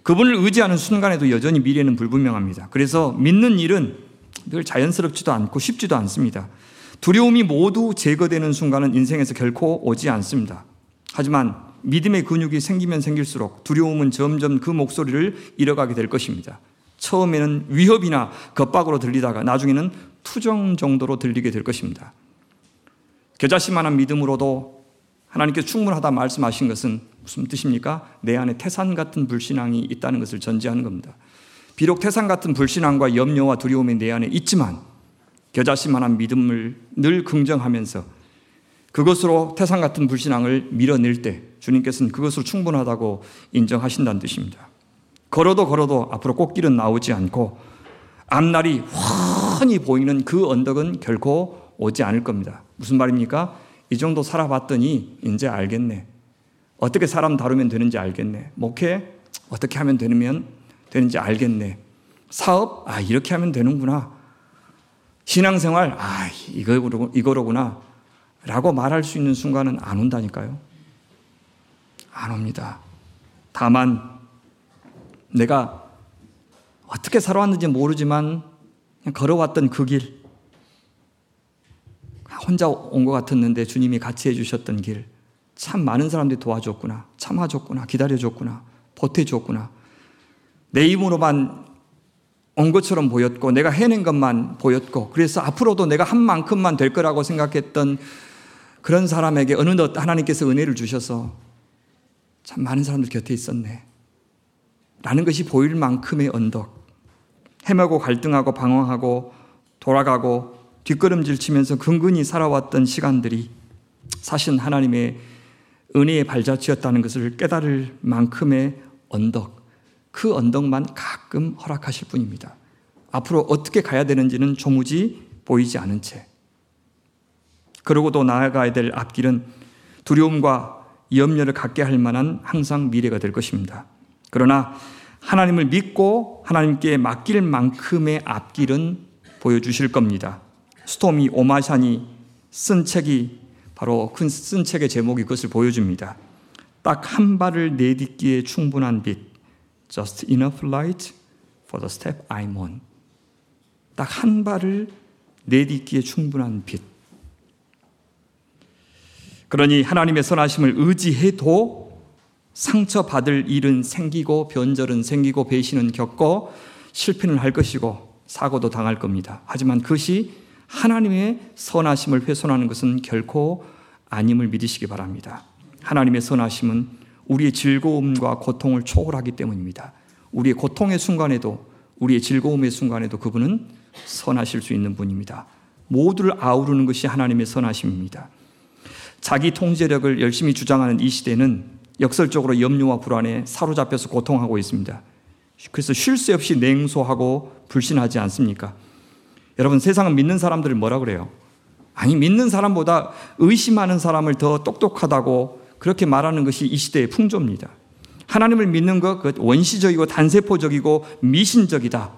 그분을 의지하는 순간에도 여전히 미래는 불분명합니다. 그래서 믿는 일은 늘 자연스럽지도 않고 쉽지도 않습니다. 두려움이 모두 제거되는 순간은 인생에서 결코 오지 않습니다. 하지만 믿음의 근육이 생기면 생길수록 두려움은 점점 그 목소리를 잃어가게 될 것입니다. 처음에는 위협이나 겁박으로 들리다가 나중에는 투정 정도로 들리게 될 것입니다. 겨자씨만한 믿음으로도 하나님께 충분하다 말씀하신 것은 무슨 뜻입니까? 내 안에 태산 같은 불신앙이 있다는 것을 전제하는 겁니다. 비록 태산 같은 불신앙과 염려와 두려움이 내 안에 있지만 겨자씨만한 믿음을 늘 긍정하면서 그것으로 태산 같은 불신앙을 밀어낼 때 주님께서는 그것으로 충분하다고 인정하신다는 뜻입니다. 걸어도 걸어도 앞으로 꽃길은 나오지 않고 앞날이 훤히 보이는 그 언덕은 결코 오지 않을 겁니다. 무슨 말입니까? 이 정도 살아봤더니 이제 알겠네. 어떻게 사람 다루면 되는지 알겠네. 목회 어떻게 하면 되면 되는지 알겠네. 사업 아 이렇게 하면 되는구나. 신앙생활 아 이거 이거로구나. 라고 말할 수 있는 순간은 안 온다니까요. 안 옵니다. 다만 내가 어떻게 살아왔는지 모르지만 걸어왔던 그 길, 혼자 온 것 같았는데 주님이 같이 해주셨던 길, 참 많은 사람들이 도와줬구나, 참아줬구나, 기다려줬구나, 보태줬구나. 내 힘으로만 온 것처럼 보였고, 내가 해낸 것만 보였고, 그래서 앞으로도 내가 한 만큼만 될 거라고 생각했던 그런 사람에게 어느덧 하나님께서 은혜를 주셔서 참 많은 사람들 곁에 있었네. 라는 것이 보일 만큼의 언덕. 헤매고 갈등하고 방황하고 돌아가고 뒷걸음질 치면서 근근히 살아왔던 시간들이 사실 하나님의 은혜의 발자취였다는 것을 깨달을 만큼의 언덕. 그 언덕만 가끔 허락하실 뿐입니다. 앞으로 어떻게 가야 되는지는 조무지 보이지 않은 채. 그러고도 나아가야 될 앞길은 두려움과 염려를 갖게 할 만한 항상 미래가 될 것입니다. 그러나 하나님을 믿고 하나님께 맡길 만큼의 앞길은 보여주실 겁니다. 스토미 오마샨이 쓴 책이 바로 큰 쓴 책의 제목이 그것을 보여줍니다. 딱 한 발을 내딛기에 충분한 빛. Just enough light for the step I'm on. 딱 한 발을 내딛기에 충분한 빛. 그러니 하나님의 선하심을 의지해도 상처받을 일은 생기고 변절은 생기고 배신은 겪고 실패는 할 것이고 사고도 당할 겁니다. 하지만 그것이 하나님의 선하심을 훼손하는 것은 결코 아님을 믿으시기 바랍니다. 하나님의 선하심은 우리의 즐거움과 고통을 초월하기 때문입니다. 우리의 고통의 순간에도 우리의 즐거움의 순간에도 그분은 선하실 수 있는 분입니다. 모두를 아우르는 것이 하나님의 선하심입니다. 자기 통제력을 열심히 주장하는 이 시대는 역설적으로 염려와 불안에 사로잡혀서 고통하고 있습니다. 그래서 쉴 새 없이 냉소하고 불신하지 않습니까? 여러분 세상은 믿는 사람들을 뭐라 그래요? 아니 믿는 사람보다 의심하는 사람을 더 똑똑하다고 그렇게 말하는 것이 이 시대의 풍조입니다. 하나님을 믿는 것 그 원시적이고 단세포적이고 미신적이다.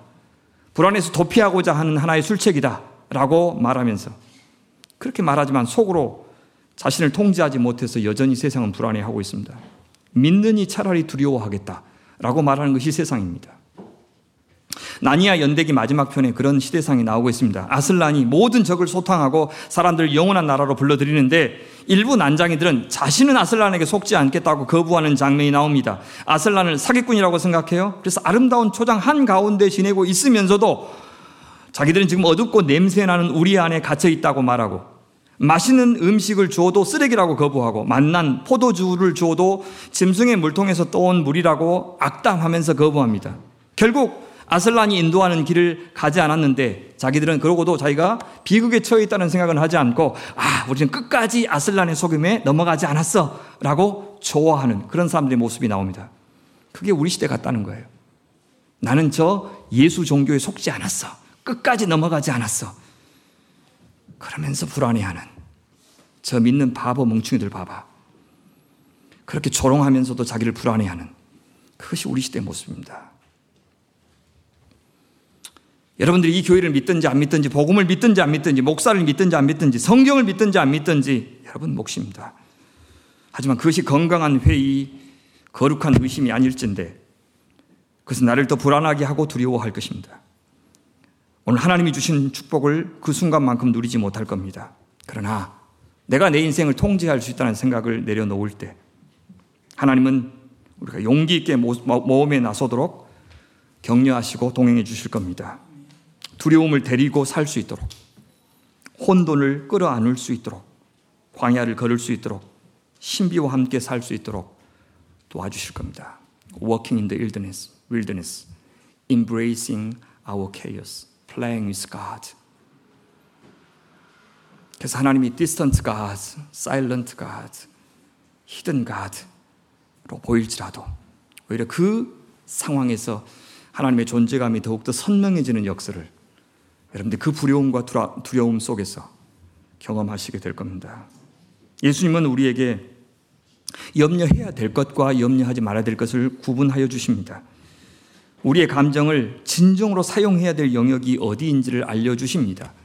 불안해서 도피하고자 하는 하나의 술책이다. 라고 말하면서 그렇게 말하지만 속으로 자신을 통제하지 못해서 여전히 세상은 불안해하고 있습니다. 믿느니 차라리 두려워하겠다. 라고 말하는 것이 세상입니다. 나니아 연대기 마지막 편에 그런 시대상이 나오고 있습니다. 아슬란이 모든 적을 소탕하고 사람들 영원한 나라로 불러들이는데 일부 난장이들은 자신은 아슬란에게 속지 않겠다고 거부하는 장면이 나옵니다. 아슬란을 사기꾼이라고 생각해요. 그래서 아름다운 초장 한 가운데 지내고 있으면서도 자기들은 지금 어둡고 냄새나는 우리 안에 갇혀 있다고 말하고 맛있는 음식을 주어도 쓰레기라고 거부하고 만난 포도주를 주어도 짐승의 물통에서 떠온 물이라고 악담하면서 거부합니다. 결국 아슬란이 인도하는 길을 가지 않았는데 자기들은 그러고도 자기가 비극에 처해 있다는 생각은 하지 않고 아 우리는 끝까지 아슬란의 속임에 넘어가지 않았어 라고 좋아하는 그런 사람들의 모습이 나옵니다. 그게 우리 시대 같다는 거예요. 나는 저 예수 종교에 속지 않았어. 끝까지 넘어가지 않았어. 그러면서 불안해하는 저 믿는 바보 멍충이들 봐봐. 그렇게 조롱하면서도 자기를 불안해하는 그것이 우리 시대의 모습입니다. 여러분들이 이 교회를 믿든지 안 믿든지 복음을 믿든지 안 믿든지 목사를 믿든지 안 믿든지 성경을 믿든지 안 믿든지 여러분 몫입니다. 하지만 그것이 건강한 회의, 거룩한 의심이 아닐진데 그것은 나를 더 불안하게 하고 두려워할 것입니다. 오늘 하나님이 주신 축복을 그 순간만큼 누리지 못할 겁니다. 그러나 내가 내 인생을 통제할 수 있다는 생각을 내려놓을 때 하나님은 우리가 용기 있게 모험에 나서도록 격려하시고 동행해 주실 겁니다. 두려움을 데리고 살 수 있도록 혼돈을 끌어안을 수 있도록 광야를 걸을 수 있도록 신비와 함께 살 수 있도록 도와주실 겁니다. Walking in the wilderness, wilderness, embracing our chaos, playing with God. 그래서 하나님이 distant God, silent God, hidden God로 보일지라도 오히려 그 상황에서 하나님의 존재감이 더욱더 선명해지는 역사를 여러분들 그 두려움과 두려움 속에서 경험하시게 될 겁니다. 예수님은 우리에게 염려해야 될 것과 염려하지 말아야 될 것을 구분하여 주십니다. 우리의 감정을 진정으로 사용해야 될 영역이 어디인지를 알려주십니다.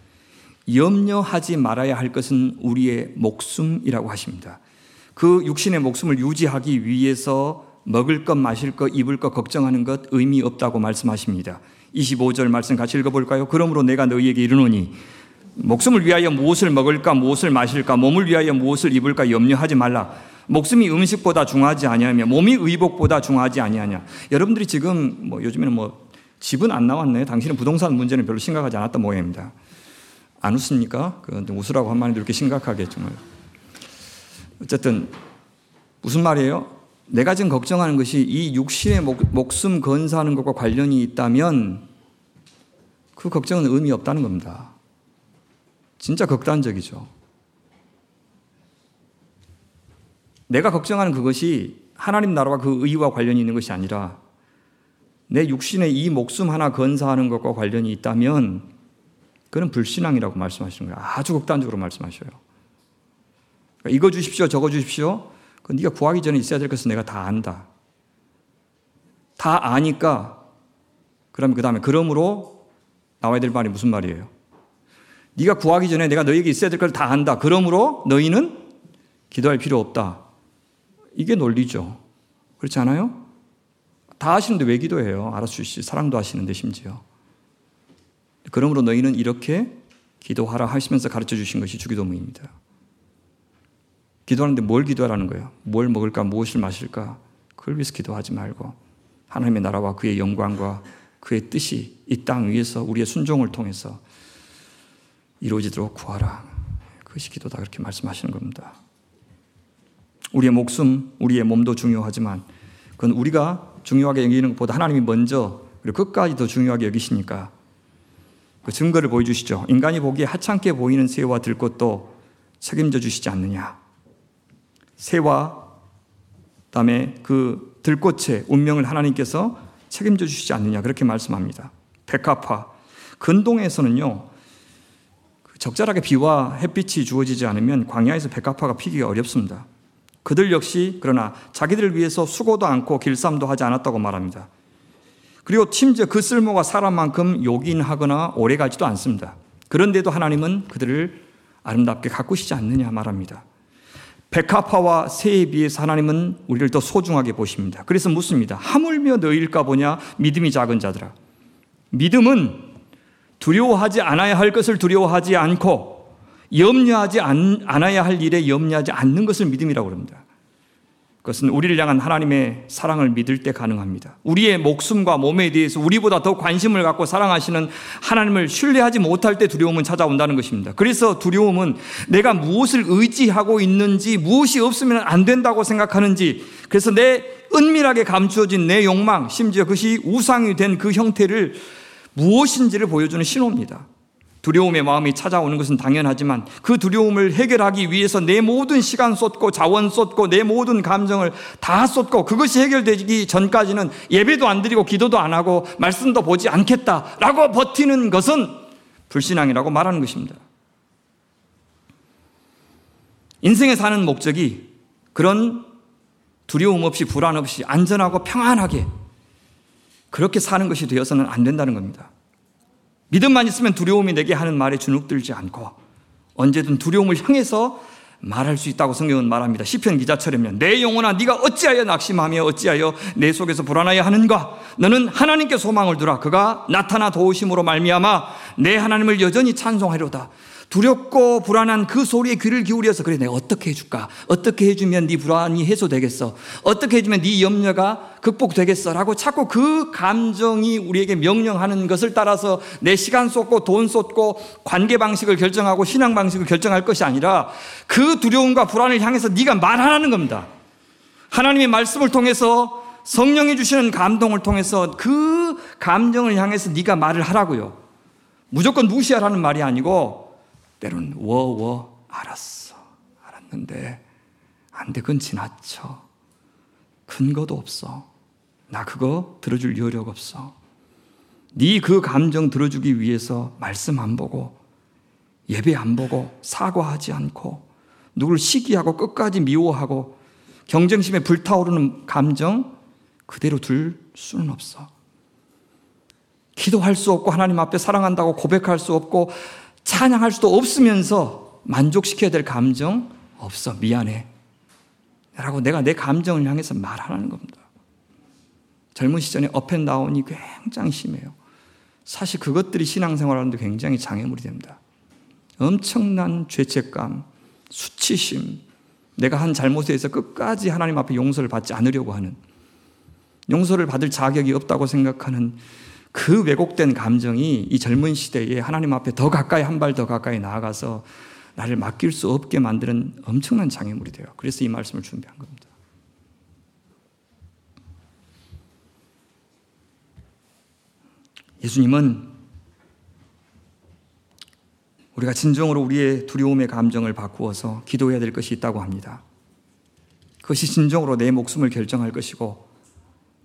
염려하지 말아야 할 것은 우리의 목숨이라고 하십니다. 그 육신의 목숨을 유지하기 위해서 먹을 것, 마실 것, 입을 것 걱정하는 것 의미 없다고 말씀하십니다. 25절 말씀 같이 읽어볼까요? 그러므로 내가 너희에게 이르노니 목숨을 위하여 무엇을 먹을까, 무엇을 마실까, 몸을 위하여 무엇을 입을까 염려하지 말라. 목숨이 음식보다 중하지 아니하며 몸이 의복보다 중하지 아니하냐. 여러분들이 지금 뭐 요즘에는 뭐 집은 안 나왔네. 당신은 부동산 문제는 별로 심각하지 않았던 모양입니다. 안 웃습니까? 그 웃으라고 한 말인데 이렇게 심각하게 정말. 어쨌든 무슨 말이에요? 내가 지금 걱정하는 것이 이 육신의 목, 숨 건사하는 것과 관련이 있다면 그 걱정은 의미 없다는 겁니다. 진짜 극단적이죠. 내가 걱정하는 그것이 하나님 나라와 그 의와 관련이 있는 것이 아니라 내 육신의 이 목숨 하나 건사하는 것과 관련이 있다면 그는 불신앙이라고 말씀하시는 거예요. 아주 극단적으로 말씀하셔요. 그러니까 이거 주십시오, 저거 주십시오. 그 네가 구하기 전에 있어야 될 것은 내가 다 안다. 다 아니까 그럼 그 다음에 그러므로 나와야 될 말이 무슨 말이에요? 네가 구하기 전에 내가 너에게 있어야 될 걸 다 안다. 그러므로 너희는 기도할 필요 없다. 이게 논리죠. 그렇지 않아요? 다 하시는데 왜 기도해요? 알아주시 사랑도 하시는데 심지어. 그러므로 너희는 이렇게 기도하라 하시면서 가르쳐 주신 것이 주기도문입니다. 기도하는데 뭘 기도하라는 거예요? 뭘 먹을까, 무엇을 마실까? 그걸 위해서 기도하지 말고 하나님의 나라와 그의 영광과 그의 뜻이 이 땅 위에서 우리의 순종을 통해서 이루어지도록 구하라. 그것이 기도다. 그렇게 말씀하시는 겁니다. 우리의 목숨, 우리의 몸도 중요하지만 그건 우리가 중요하게 여기는 것보다 하나님이 먼저 그리고 끝까지 더 중요하게 여기시니까 그 증거를 보여주시죠. 인간이 보기에 하찮게 보이는 새와 들것도 책임져 주시지 않느냐. 새와 그다음에 그 들꽃의 운명을 하나님께서 책임져 주시지 않느냐 그렇게 말씀합니다. 백합화 근동에서는요 그 적절하게 비와 햇빛이 주어지지 않으면 광야에서 백합화가 피기가 어렵습니다. 그들 역시 그러나 자기들을 위해서 수고도 않고 길쌈도 하지 않았다고 말합니다. 그리고 심지어 그 쓸모가 사람만큼 요긴하거나 오래가지도 않습니다. 그런데도 하나님은 그들을 아름답게 가꾸시지 않느냐 말합니다. 백합화와 새에 비해서 하나님은 우리를 더 소중하게 보십니다. 그래서 묻습니다. 하물며 너일까 보냐 믿음이 작은 자들아. 믿음은 두려워하지 않아야 할 것을 두려워하지 않고 염려하지 않, 않아야 할 일에 염려하지 않는 것을 믿음이라고 합니다. 그것은 우리를 향한 하나님의 사랑을 믿을 때 가능합니다. 우리의 목숨과 몸에 대해서 우리보다 더 관심을 갖고 사랑하시는 하나님을 신뢰하지 못할 때 두려움은 찾아온다는 것입니다. 그래서 두려움은 내가 무엇을 의지하고 있는지, 무엇이 없으면 안 된다고 생각하는지, 그래서 내 은밀하게 감추어진 내 욕망, 심지어 그것이 우상이 된 그 형태를 무엇인지를 보여주는 신호입니다. 두려움의 마음이 찾아오는 것은 당연하지만 그 두려움을 해결하기 위해서 내 모든 시간 쏟고 자원 쏟고 내 모든 감정을 다 쏟고 그것이 해결되기 전까지는 예배도 안 드리고 기도도 안 하고 말씀도 보지 않겠다라고 버티는 것은 불신앙이라고 말하는 것입니다. 인생에 사는 목적이 그런 두려움 없이 불안 없이 안전하고 평안하게 그렇게 사는 것이 되어서는 안 된다는 겁니다. 믿음만 있으면 두려움이 내게 하는 말에 주눅들지 않고 언제든 두려움을 향해서 말할 수 있다고 성경은 말합니다. 시편 기자처럼요. 내 영혼아 네가 어찌하여 낙심하며 어찌하여 내 속에서 불안하여 하는가? 너는 하나님께 소망을 두라. 그가 나타나 도우심으로 말미암아 내 하나님을 여전히 찬송하리로다. 두렵고 불안한 그 소리에 귀를 기울여서 그래 내가 어떻게 해줄까? 어떻게 해주면 네 불안이 해소되겠어? 어떻게 해주면 네 염려가 극복되겠어? 라고 자꾸 그 감정이 우리에게 명령하는 것을 따라서 내 시간 쏟고 돈 쏟고 관계 방식을 결정하고 신앙 방식을 결정할 것이 아니라 그 두려움과 불안을 향해서 네가 말하라는 겁니다. 하나님의 말씀을 통해서 성령이 주시는 감동을 통해서 그 감정을 향해서 네가 말을 하라고요. 무조건 무시하라는 말이 아니고 때로는 워워 알았어. 알았는데 안 돼. 그건 지나쳐. 근거도 없어. 나 그거 들어줄 여력 없어. 네 그 감정 들어주기 위해서 말씀 안 보고 예배 안 보고 사과하지 않고 누굴 시기하고 끝까지 미워하고 경쟁심에 불타오르는 감정 그대로 둘 수는 없어. 기도할 수 없고 하나님 앞에 사랑한다고 고백할 수 없고 찬양할 수도 없으면서 만족시켜야 될 감정 없어. 미안해. 라고 내가 내 감정을 향해서 말하는 겁니다. 젊은 시절에 업앤다운이 굉장히 심해요. 사실 그것들이 신앙생활 하는데 굉장히 장애물이 됩니다. 엄청난 죄책감, 수치심, 내가 한 잘못에 대해서 끝까지 하나님 앞에 용서를 받지 않으려고 하는, 용서를 받을 자격이 없다고 생각하는 그 왜곡된 감정이 이 젊은 시대에 하나님 앞에 더 가까이 한 발 더 가까이 나아가서 나를 맡길 수 없게 만드는 엄청난 장애물이 돼요. 그래서 이 말씀을 준비한 겁니다. 예수님은 우리가 진정으로 우리의 두려움의 감정을 바꾸어서 기도해야 될 것이 있다고 합니다. 그것이 진정으로 내 목숨을 결정할 것이고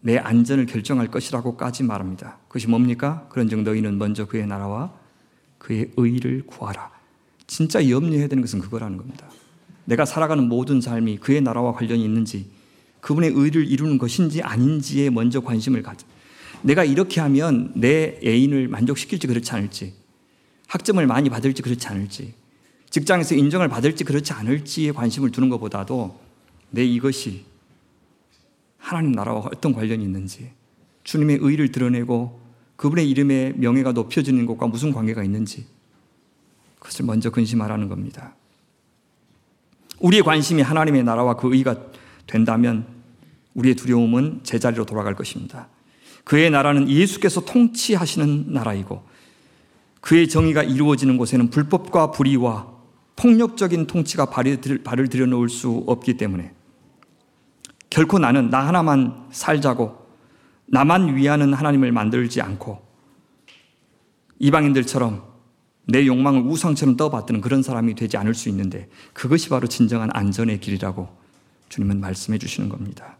내 안전을 결정할 것이라고까지 말합니다. 그것이 뭡니까? 그런즉 너희는 먼저 그의 나라와 그의 의를 구하라. 진짜 염려해야 되는 것은 그거라는 겁니다. 내가 살아가는 모든 삶이 그의 나라와 관련이 있는지, 그분의 의를 이루는 것인지 아닌지에 먼저 관심을 가져. 내가 이렇게 하면 내 애인을 만족시킬지 그렇지 않을지, 학점을 많이 받을지 그렇지 않을지, 직장에서 인정을 받을지 그렇지 않을지에 관심을 두는 것보다도 내 이것이 하나님 나라와 어떤 관련이 있는지, 주님의 의를 드러내고 그분의 이름의 명예가 높여지는 것과 무슨 관계가 있는지, 그것을 먼저 근심하라는 겁니다. 우리의 관심이 하나님의 나라와 그 의가 된다면 우리의 두려움은 제자리로 돌아갈 것입니다. 그의 나라는 예수께서 통치하시는 나라이고 그의 정의가 이루어지는 곳에는 불법과 불의와 폭력적인 통치가 발을 들여놓을 수 없기 때문에 결코 나는 나 하나만 살자고 나만 위하는 하나님을 만들지 않고 이방인들처럼 내 욕망을 우상처럼 떠받드는 그런 사람이 되지 않을 수 있는데 그것이 바로 진정한 안전의 길이라고 주님은 말씀해 주시는 겁니다.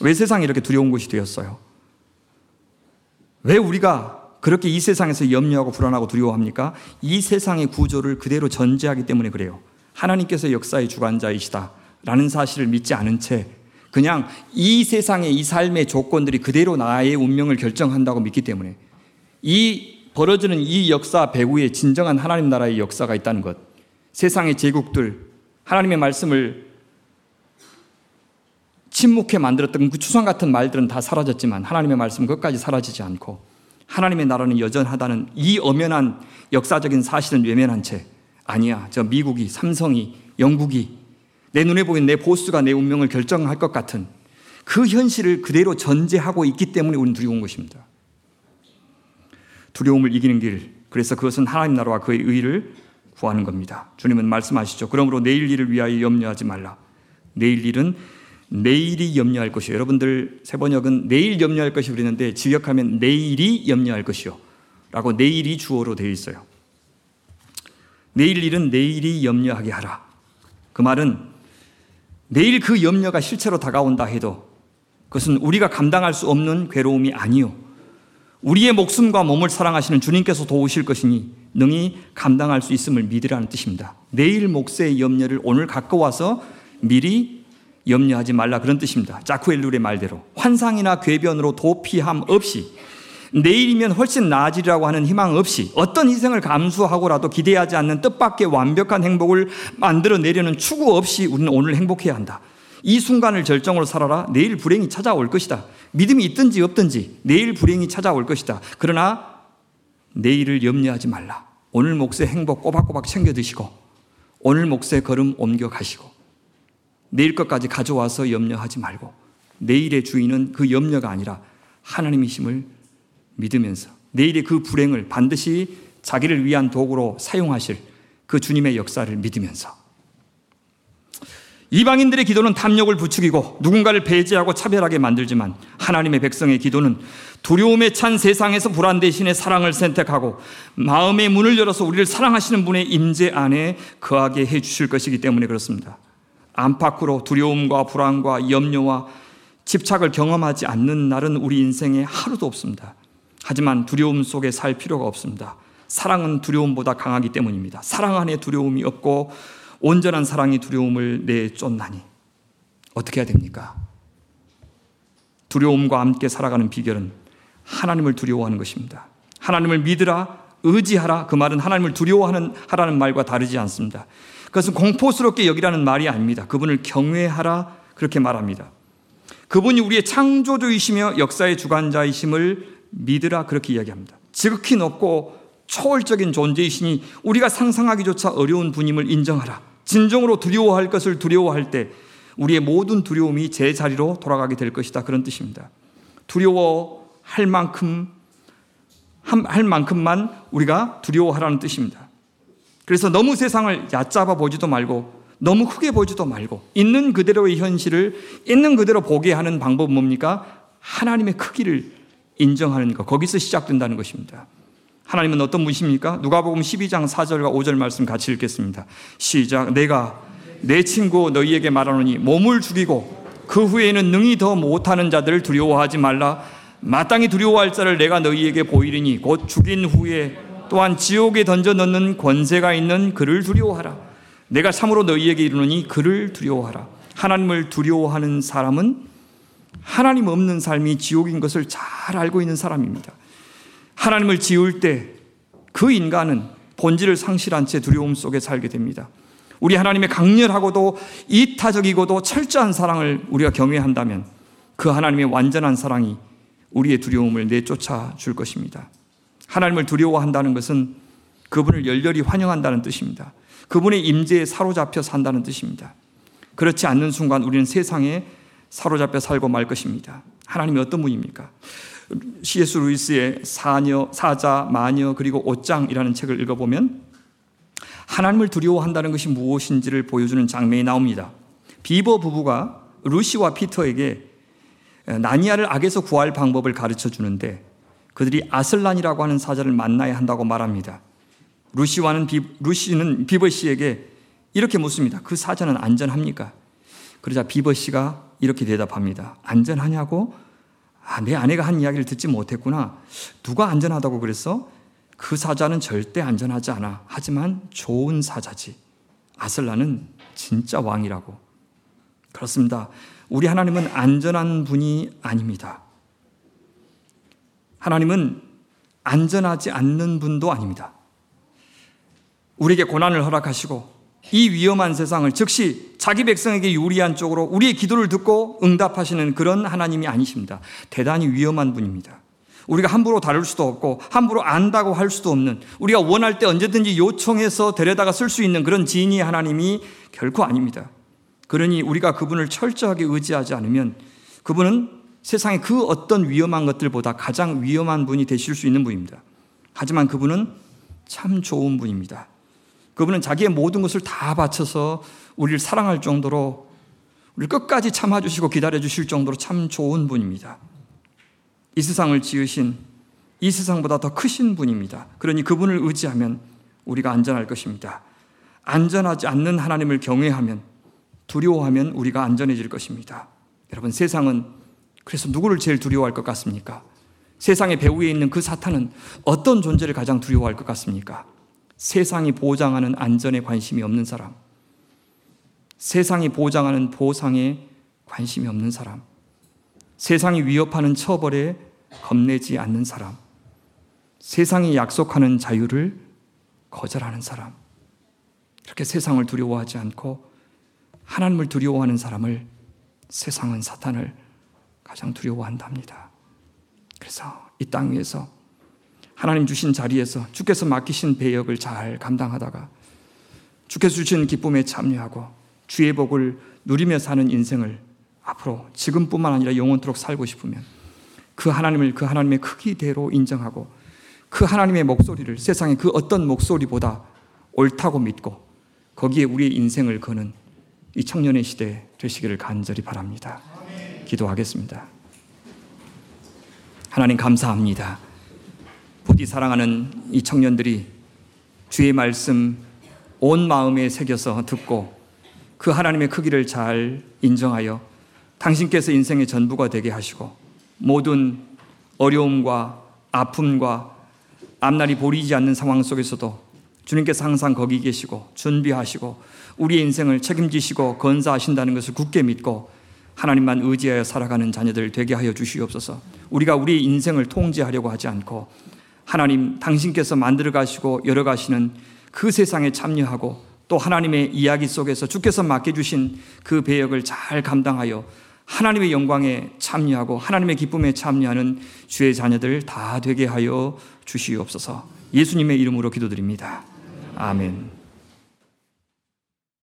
왜 세상이 이렇게 두려운 곳이 되었어요? 왜 우리가 그렇게 이 세상에서 염려하고 불안하고 두려워합니까? 이 세상의 구조를 그대로 전제하기 때문에 그래요. 하나님께서 역사의 주관자이시다. 라는 사실을 믿지 않은 채 그냥 이 세상의 이 삶의 조건들이 그대로 나의 운명을 결정한다고 믿기 때문에 이 벌어지는 이 역사 배후에 진정한 하나님 나라의 역사가 있다는 것. 세상의 제국들, 하나님의 말씀을 침묵해 만들었던 그 추상 같은 말들은 다 사라졌지만 하나님의 말씀은 끝까지 사라지지 않고 하나님의 나라는 여전하다는 이 엄연한 역사적인 사실은 외면한 채 아니야. 저 미국이, 삼성이, 영국이 내 눈에 보이는 내 보스가 내 운명을 결정할 것 같은 그 현실을 그대로 전제하고 있기 때문에 우리는 두려운 것입니다. 두려움을 이기는 길, 그래서 그것은 하나님 나라와 그의 의를 구하는 겁니다. 주님은 말씀하시죠. 그러므로 내일 일을 위하여 염려하지 말라. 내일 일은 내일이 염려할 것이요. 여러분들 세번역은 내일 염려할 것이 그랬는데 직역하면 내일이 염려할 것이요. 라고 내일이 주어로 되어 있어요. 내일 일은 내일이 염려하게 하라. 그 말은 내일 그 염려가 실체로 다가온다 해도 그것은 우리가 감당할 수 없는 괴로움이 아니요. 우리의 목숨과 몸을 사랑하시는 주님께서 도우실 것이니 능히 감당할 수 있음을 믿으라는 뜻입니다. 내일 몫의 염려를 오늘 갖고 와서 미리 염려하지 말라 그런 뜻입니다. 자쿠엘룰의 말대로 환상이나 궤변으로 도피함 없이 내일이면 훨씬 나아지리라고 하는 희망 없이 어떤 희생을 감수하고라도 기대하지 않는 뜻밖의 완벽한 행복을 만들어내려는 추구 없이 우리는 오늘 행복해야 한다. 이 순간을 절정으로 살아라. 내일 불행이 찾아올 것이다. 믿음이 있든지 없든지 내일 불행이 찾아올 것이다. 그러나 내일을 염려하지 말라. 오늘 몫의 행복 꼬박꼬박 챙겨 드시고 오늘 몫의 걸음 옮겨 가시고 내일 것까지 가져와서 염려하지 말고 내일의 주인은 그 염려가 아니라 하나님이심을 믿으면서 내일의 그 불행을 반드시 자기를 위한 도구로 사용하실 그 주님의 역사를 믿으면서 이방인들의 기도는 탐욕을 부추기고 누군가를 배제하고 차별하게 만들지만 하나님의 백성의 기도는 두려움에 찬 세상에서 불안 대신에 사랑을 선택하고 마음의 문을 열어서 우리를 사랑하시는 분의 임재 안에 거하게 해 주실 것이기 때문에 그렇습니다. 안팎으로 두려움과 불안과 염려와 집착을 경험하지 않는 날은 우리 인생에 하루도 없습니다. 하지만 두려움 속에 살 필요가 없습니다. 사랑은 두려움보다 강하기 때문입니다. 사랑 안에 두려움이 없고 온전한 사랑이 두려움을 내쫓나니 어떻게 해야 됩니까? 두려움과 함께 살아가는 비결은 하나님을 두려워하는 것입니다. 하나님을 믿으라, 의지하라. 그 말은 하나님을 두려워하는 하라는 말과 다르지 않습니다. 그것은 공포스럽게 여기라는 말이 아닙니다. 그분을 경외하라 그렇게 말합니다. 그분이 우리의 창조주이시며 역사의 주관자이심을 믿으라 그렇게 이야기합니다. 지극히 높고 초월적인 존재이시니 우리가 상상하기조차 어려운 분임을 인정하라. 진정으로 두려워할 것을 두려워할 때 우리의 모든 두려움이 제 자리로 돌아가게 될 것이다. 그런 뜻입니다. 두려워할 만큼 할 만큼만 우리가 두려워하라는 뜻입니다. 그래서 너무 세상을 얕잡아 보지도 말고 너무 크게 보지도 말고 있는 그대로의 현실을 있는 그대로 보게 하는 방법은 뭡니까? 하나님의 크기를 인정하는 것. 거기서 시작된다는 것입니다. 하나님은 어떤 분이십니까? 누가복음 12장 4절과 5절 말씀 같이 읽겠습니다. 시작. 내가 내 친구 너희에게 말하노니 몸을 죽이고 그 후에는 능히 더 못하는 자들을 두려워하지 말라. 마땅히 두려워할 자를 내가 너희에게 보이리니 곧 죽인 후에 또한 지옥에 던져 넣는 권세가 있는 그를 두려워하라. 내가 참으로 너희에게 이르노니 그를 두려워하라. 하나님을 두려워하는 사람은 하나님 없는 삶이 지옥인 것을 잘 알고 있는 사람입니다. 하나님을 지울 때 그 인간은 본질을 상실한 채 두려움 속에 살게 됩니다. 우리 하나님의 강렬하고도 이타적이고도 철저한 사랑을 우리가 경외한다면 그 하나님의 완전한 사랑이 우리의 두려움을 내쫓아 줄 것입니다. 하나님을 두려워한다는 것은 그분을 열렬히 환영한다는 뜻입니다. 그분의 임재에 사로잡혀 산다는 뜻입니다. 그렇지 않는 순간 우리는 세상에 사로잡혀 살고 말 것입니다. 하나님이 어떤 분입니까? C.S. 루이스의 사녀, 사자, 마녀, 그리고 옷장이라는 책을 읽어보면 하나님을 두려워한다는 것이 무엇인지를 보여주는 장면이 나옵니다. 비버 부부가 루시와 피터에게 나니아를 악에서 구할 방법을 가르쳐 주는데 그들이 아슬란이라고 하는 사자를 만나야 한다고 말합니다. 루시와는 비, 루시는 비버 씨에게 이렇게 묻습니다. 그 사자는 안전합니까? 그러자 비버 씨가 이렇게 대답합니다. 안전하냐고? 아, 내 아내가 한 이야기를 듣지 못했구나. 누가 안전하다고 그랬어? 그 사자는 절대 안전하지 않아. 하지만 좋은 사자지. 아슬라는 진짜 왕이라고. 그렇습니다. 우리 하나님은 안전한 분이 아닙니다. 하나님은 안전하지 않는 분도 아닙니다. 우리에게 고난을 허락하시고 이 위험한 세상을 즉시 자기 백성에게 유리한 쪽으로 우리의 기도를 듣고 응답하시는 그런 하나님이 아니십니다. 대단히 위험한 분입니다. 우리가 함부로 다룰 수도 없고 함부로 안다고 할 수도 없는 우리가 원할 때 언제든지 요청해서 데려다가 쓸 수 있는 그런 지인이 하나님이 결코 아닙니다. 그러니 우리가 그분을 철저하게 의지하지 않으면 그분은 세상의 그 어떤 위험한 것들보다 가장 위험한 분이 되실 수 있는 분입니다. 하지만 그분은 참 좋은 분입니다. 그분은 자기의 모든 것을 다 바쳐서 우리를 사랑할 정도로 우리를 끝까지 참아주시고 기다려주실 정도로 참 좋은 분입니다. 이 세상을 지으신 이 세상보다 더 크신 분입니다. 그러니 그분을 의지하면 우리가 안전할 것입니다. 안전하지 않는 하나님을 경외하면 두려워하면 우리가 안전해질 것입니다. 여러분 세상은 그래서 누구를 제일 두려워할 것 같습니까? 세상의 배후에 있는 그 사탄은 어떤 존재를 가장 두려워할 것 같습니까? 세상이 보장하는 안전에 관심이 없는 사람, 세상이 보장하는 보상에 관심이 없는 사람, 세상이 위협하는 처벌에 겁내지 않는 사람, 세상이 약속하는 자유를 거절하는 사람, 그렇게 세상을 두려워하지 않고 하나님을 두려워하는 사람을 세상은 사탄을 가장 두려워한답니다. 그래서 이 땅 위에서 하나님 주신 자리에서 주께서 맡기신 배역을 잘 감당하다가 주께서 주신 기쁨에 참여하고 주의 복을 누리며 사는 인생을 앞으로 지금뿐만 아니라 영원토록 살고 싶으면 그 하나님을 그 하나님의 크기대로 인정하고 그 하나님의 목소리를 세상의 그 어떤 목소리보다 옳다고 믿고 거기에 우리의 인생을 거는 이 청년의 시대 되시기를 간절히 바랍니다. 기도하겠습니다. 하나님 감사합니다. 부디 사랑하는 이 청년들이 주의 말씀 온 마음에 새겨서 듣고 그 하나님의 크기를 잘 인정하여 당신께서 인생의 전부가 되게 하시고 모든 어려움과 아픔과 앞날이 보이지 않는 상황 속에서도 주님께서 항상 거기 계시고 준비하시고 우리의 인생을 책임지시고 건사하신다는 것을 굳게 믿고 하나님만 의지하여 살아가는 자녀들 되게 하여 주시옵소서. 우리가 우리의 인생을 통제하려고 하지 않고 하나님 당신께서 만들어 가시고 열어 가시는 그 세상에 참여하고 또 하나님의 이야기 속에서 주께서 맡겨주신 그 배역을 잘 감당하여 하나님의 영광에 참여하고 하나님의 기쁨에 참여하는 주의 자녀들 다 되게 하여 주시옵소서 예수님의 이름으로 기도드립니다. 아멘.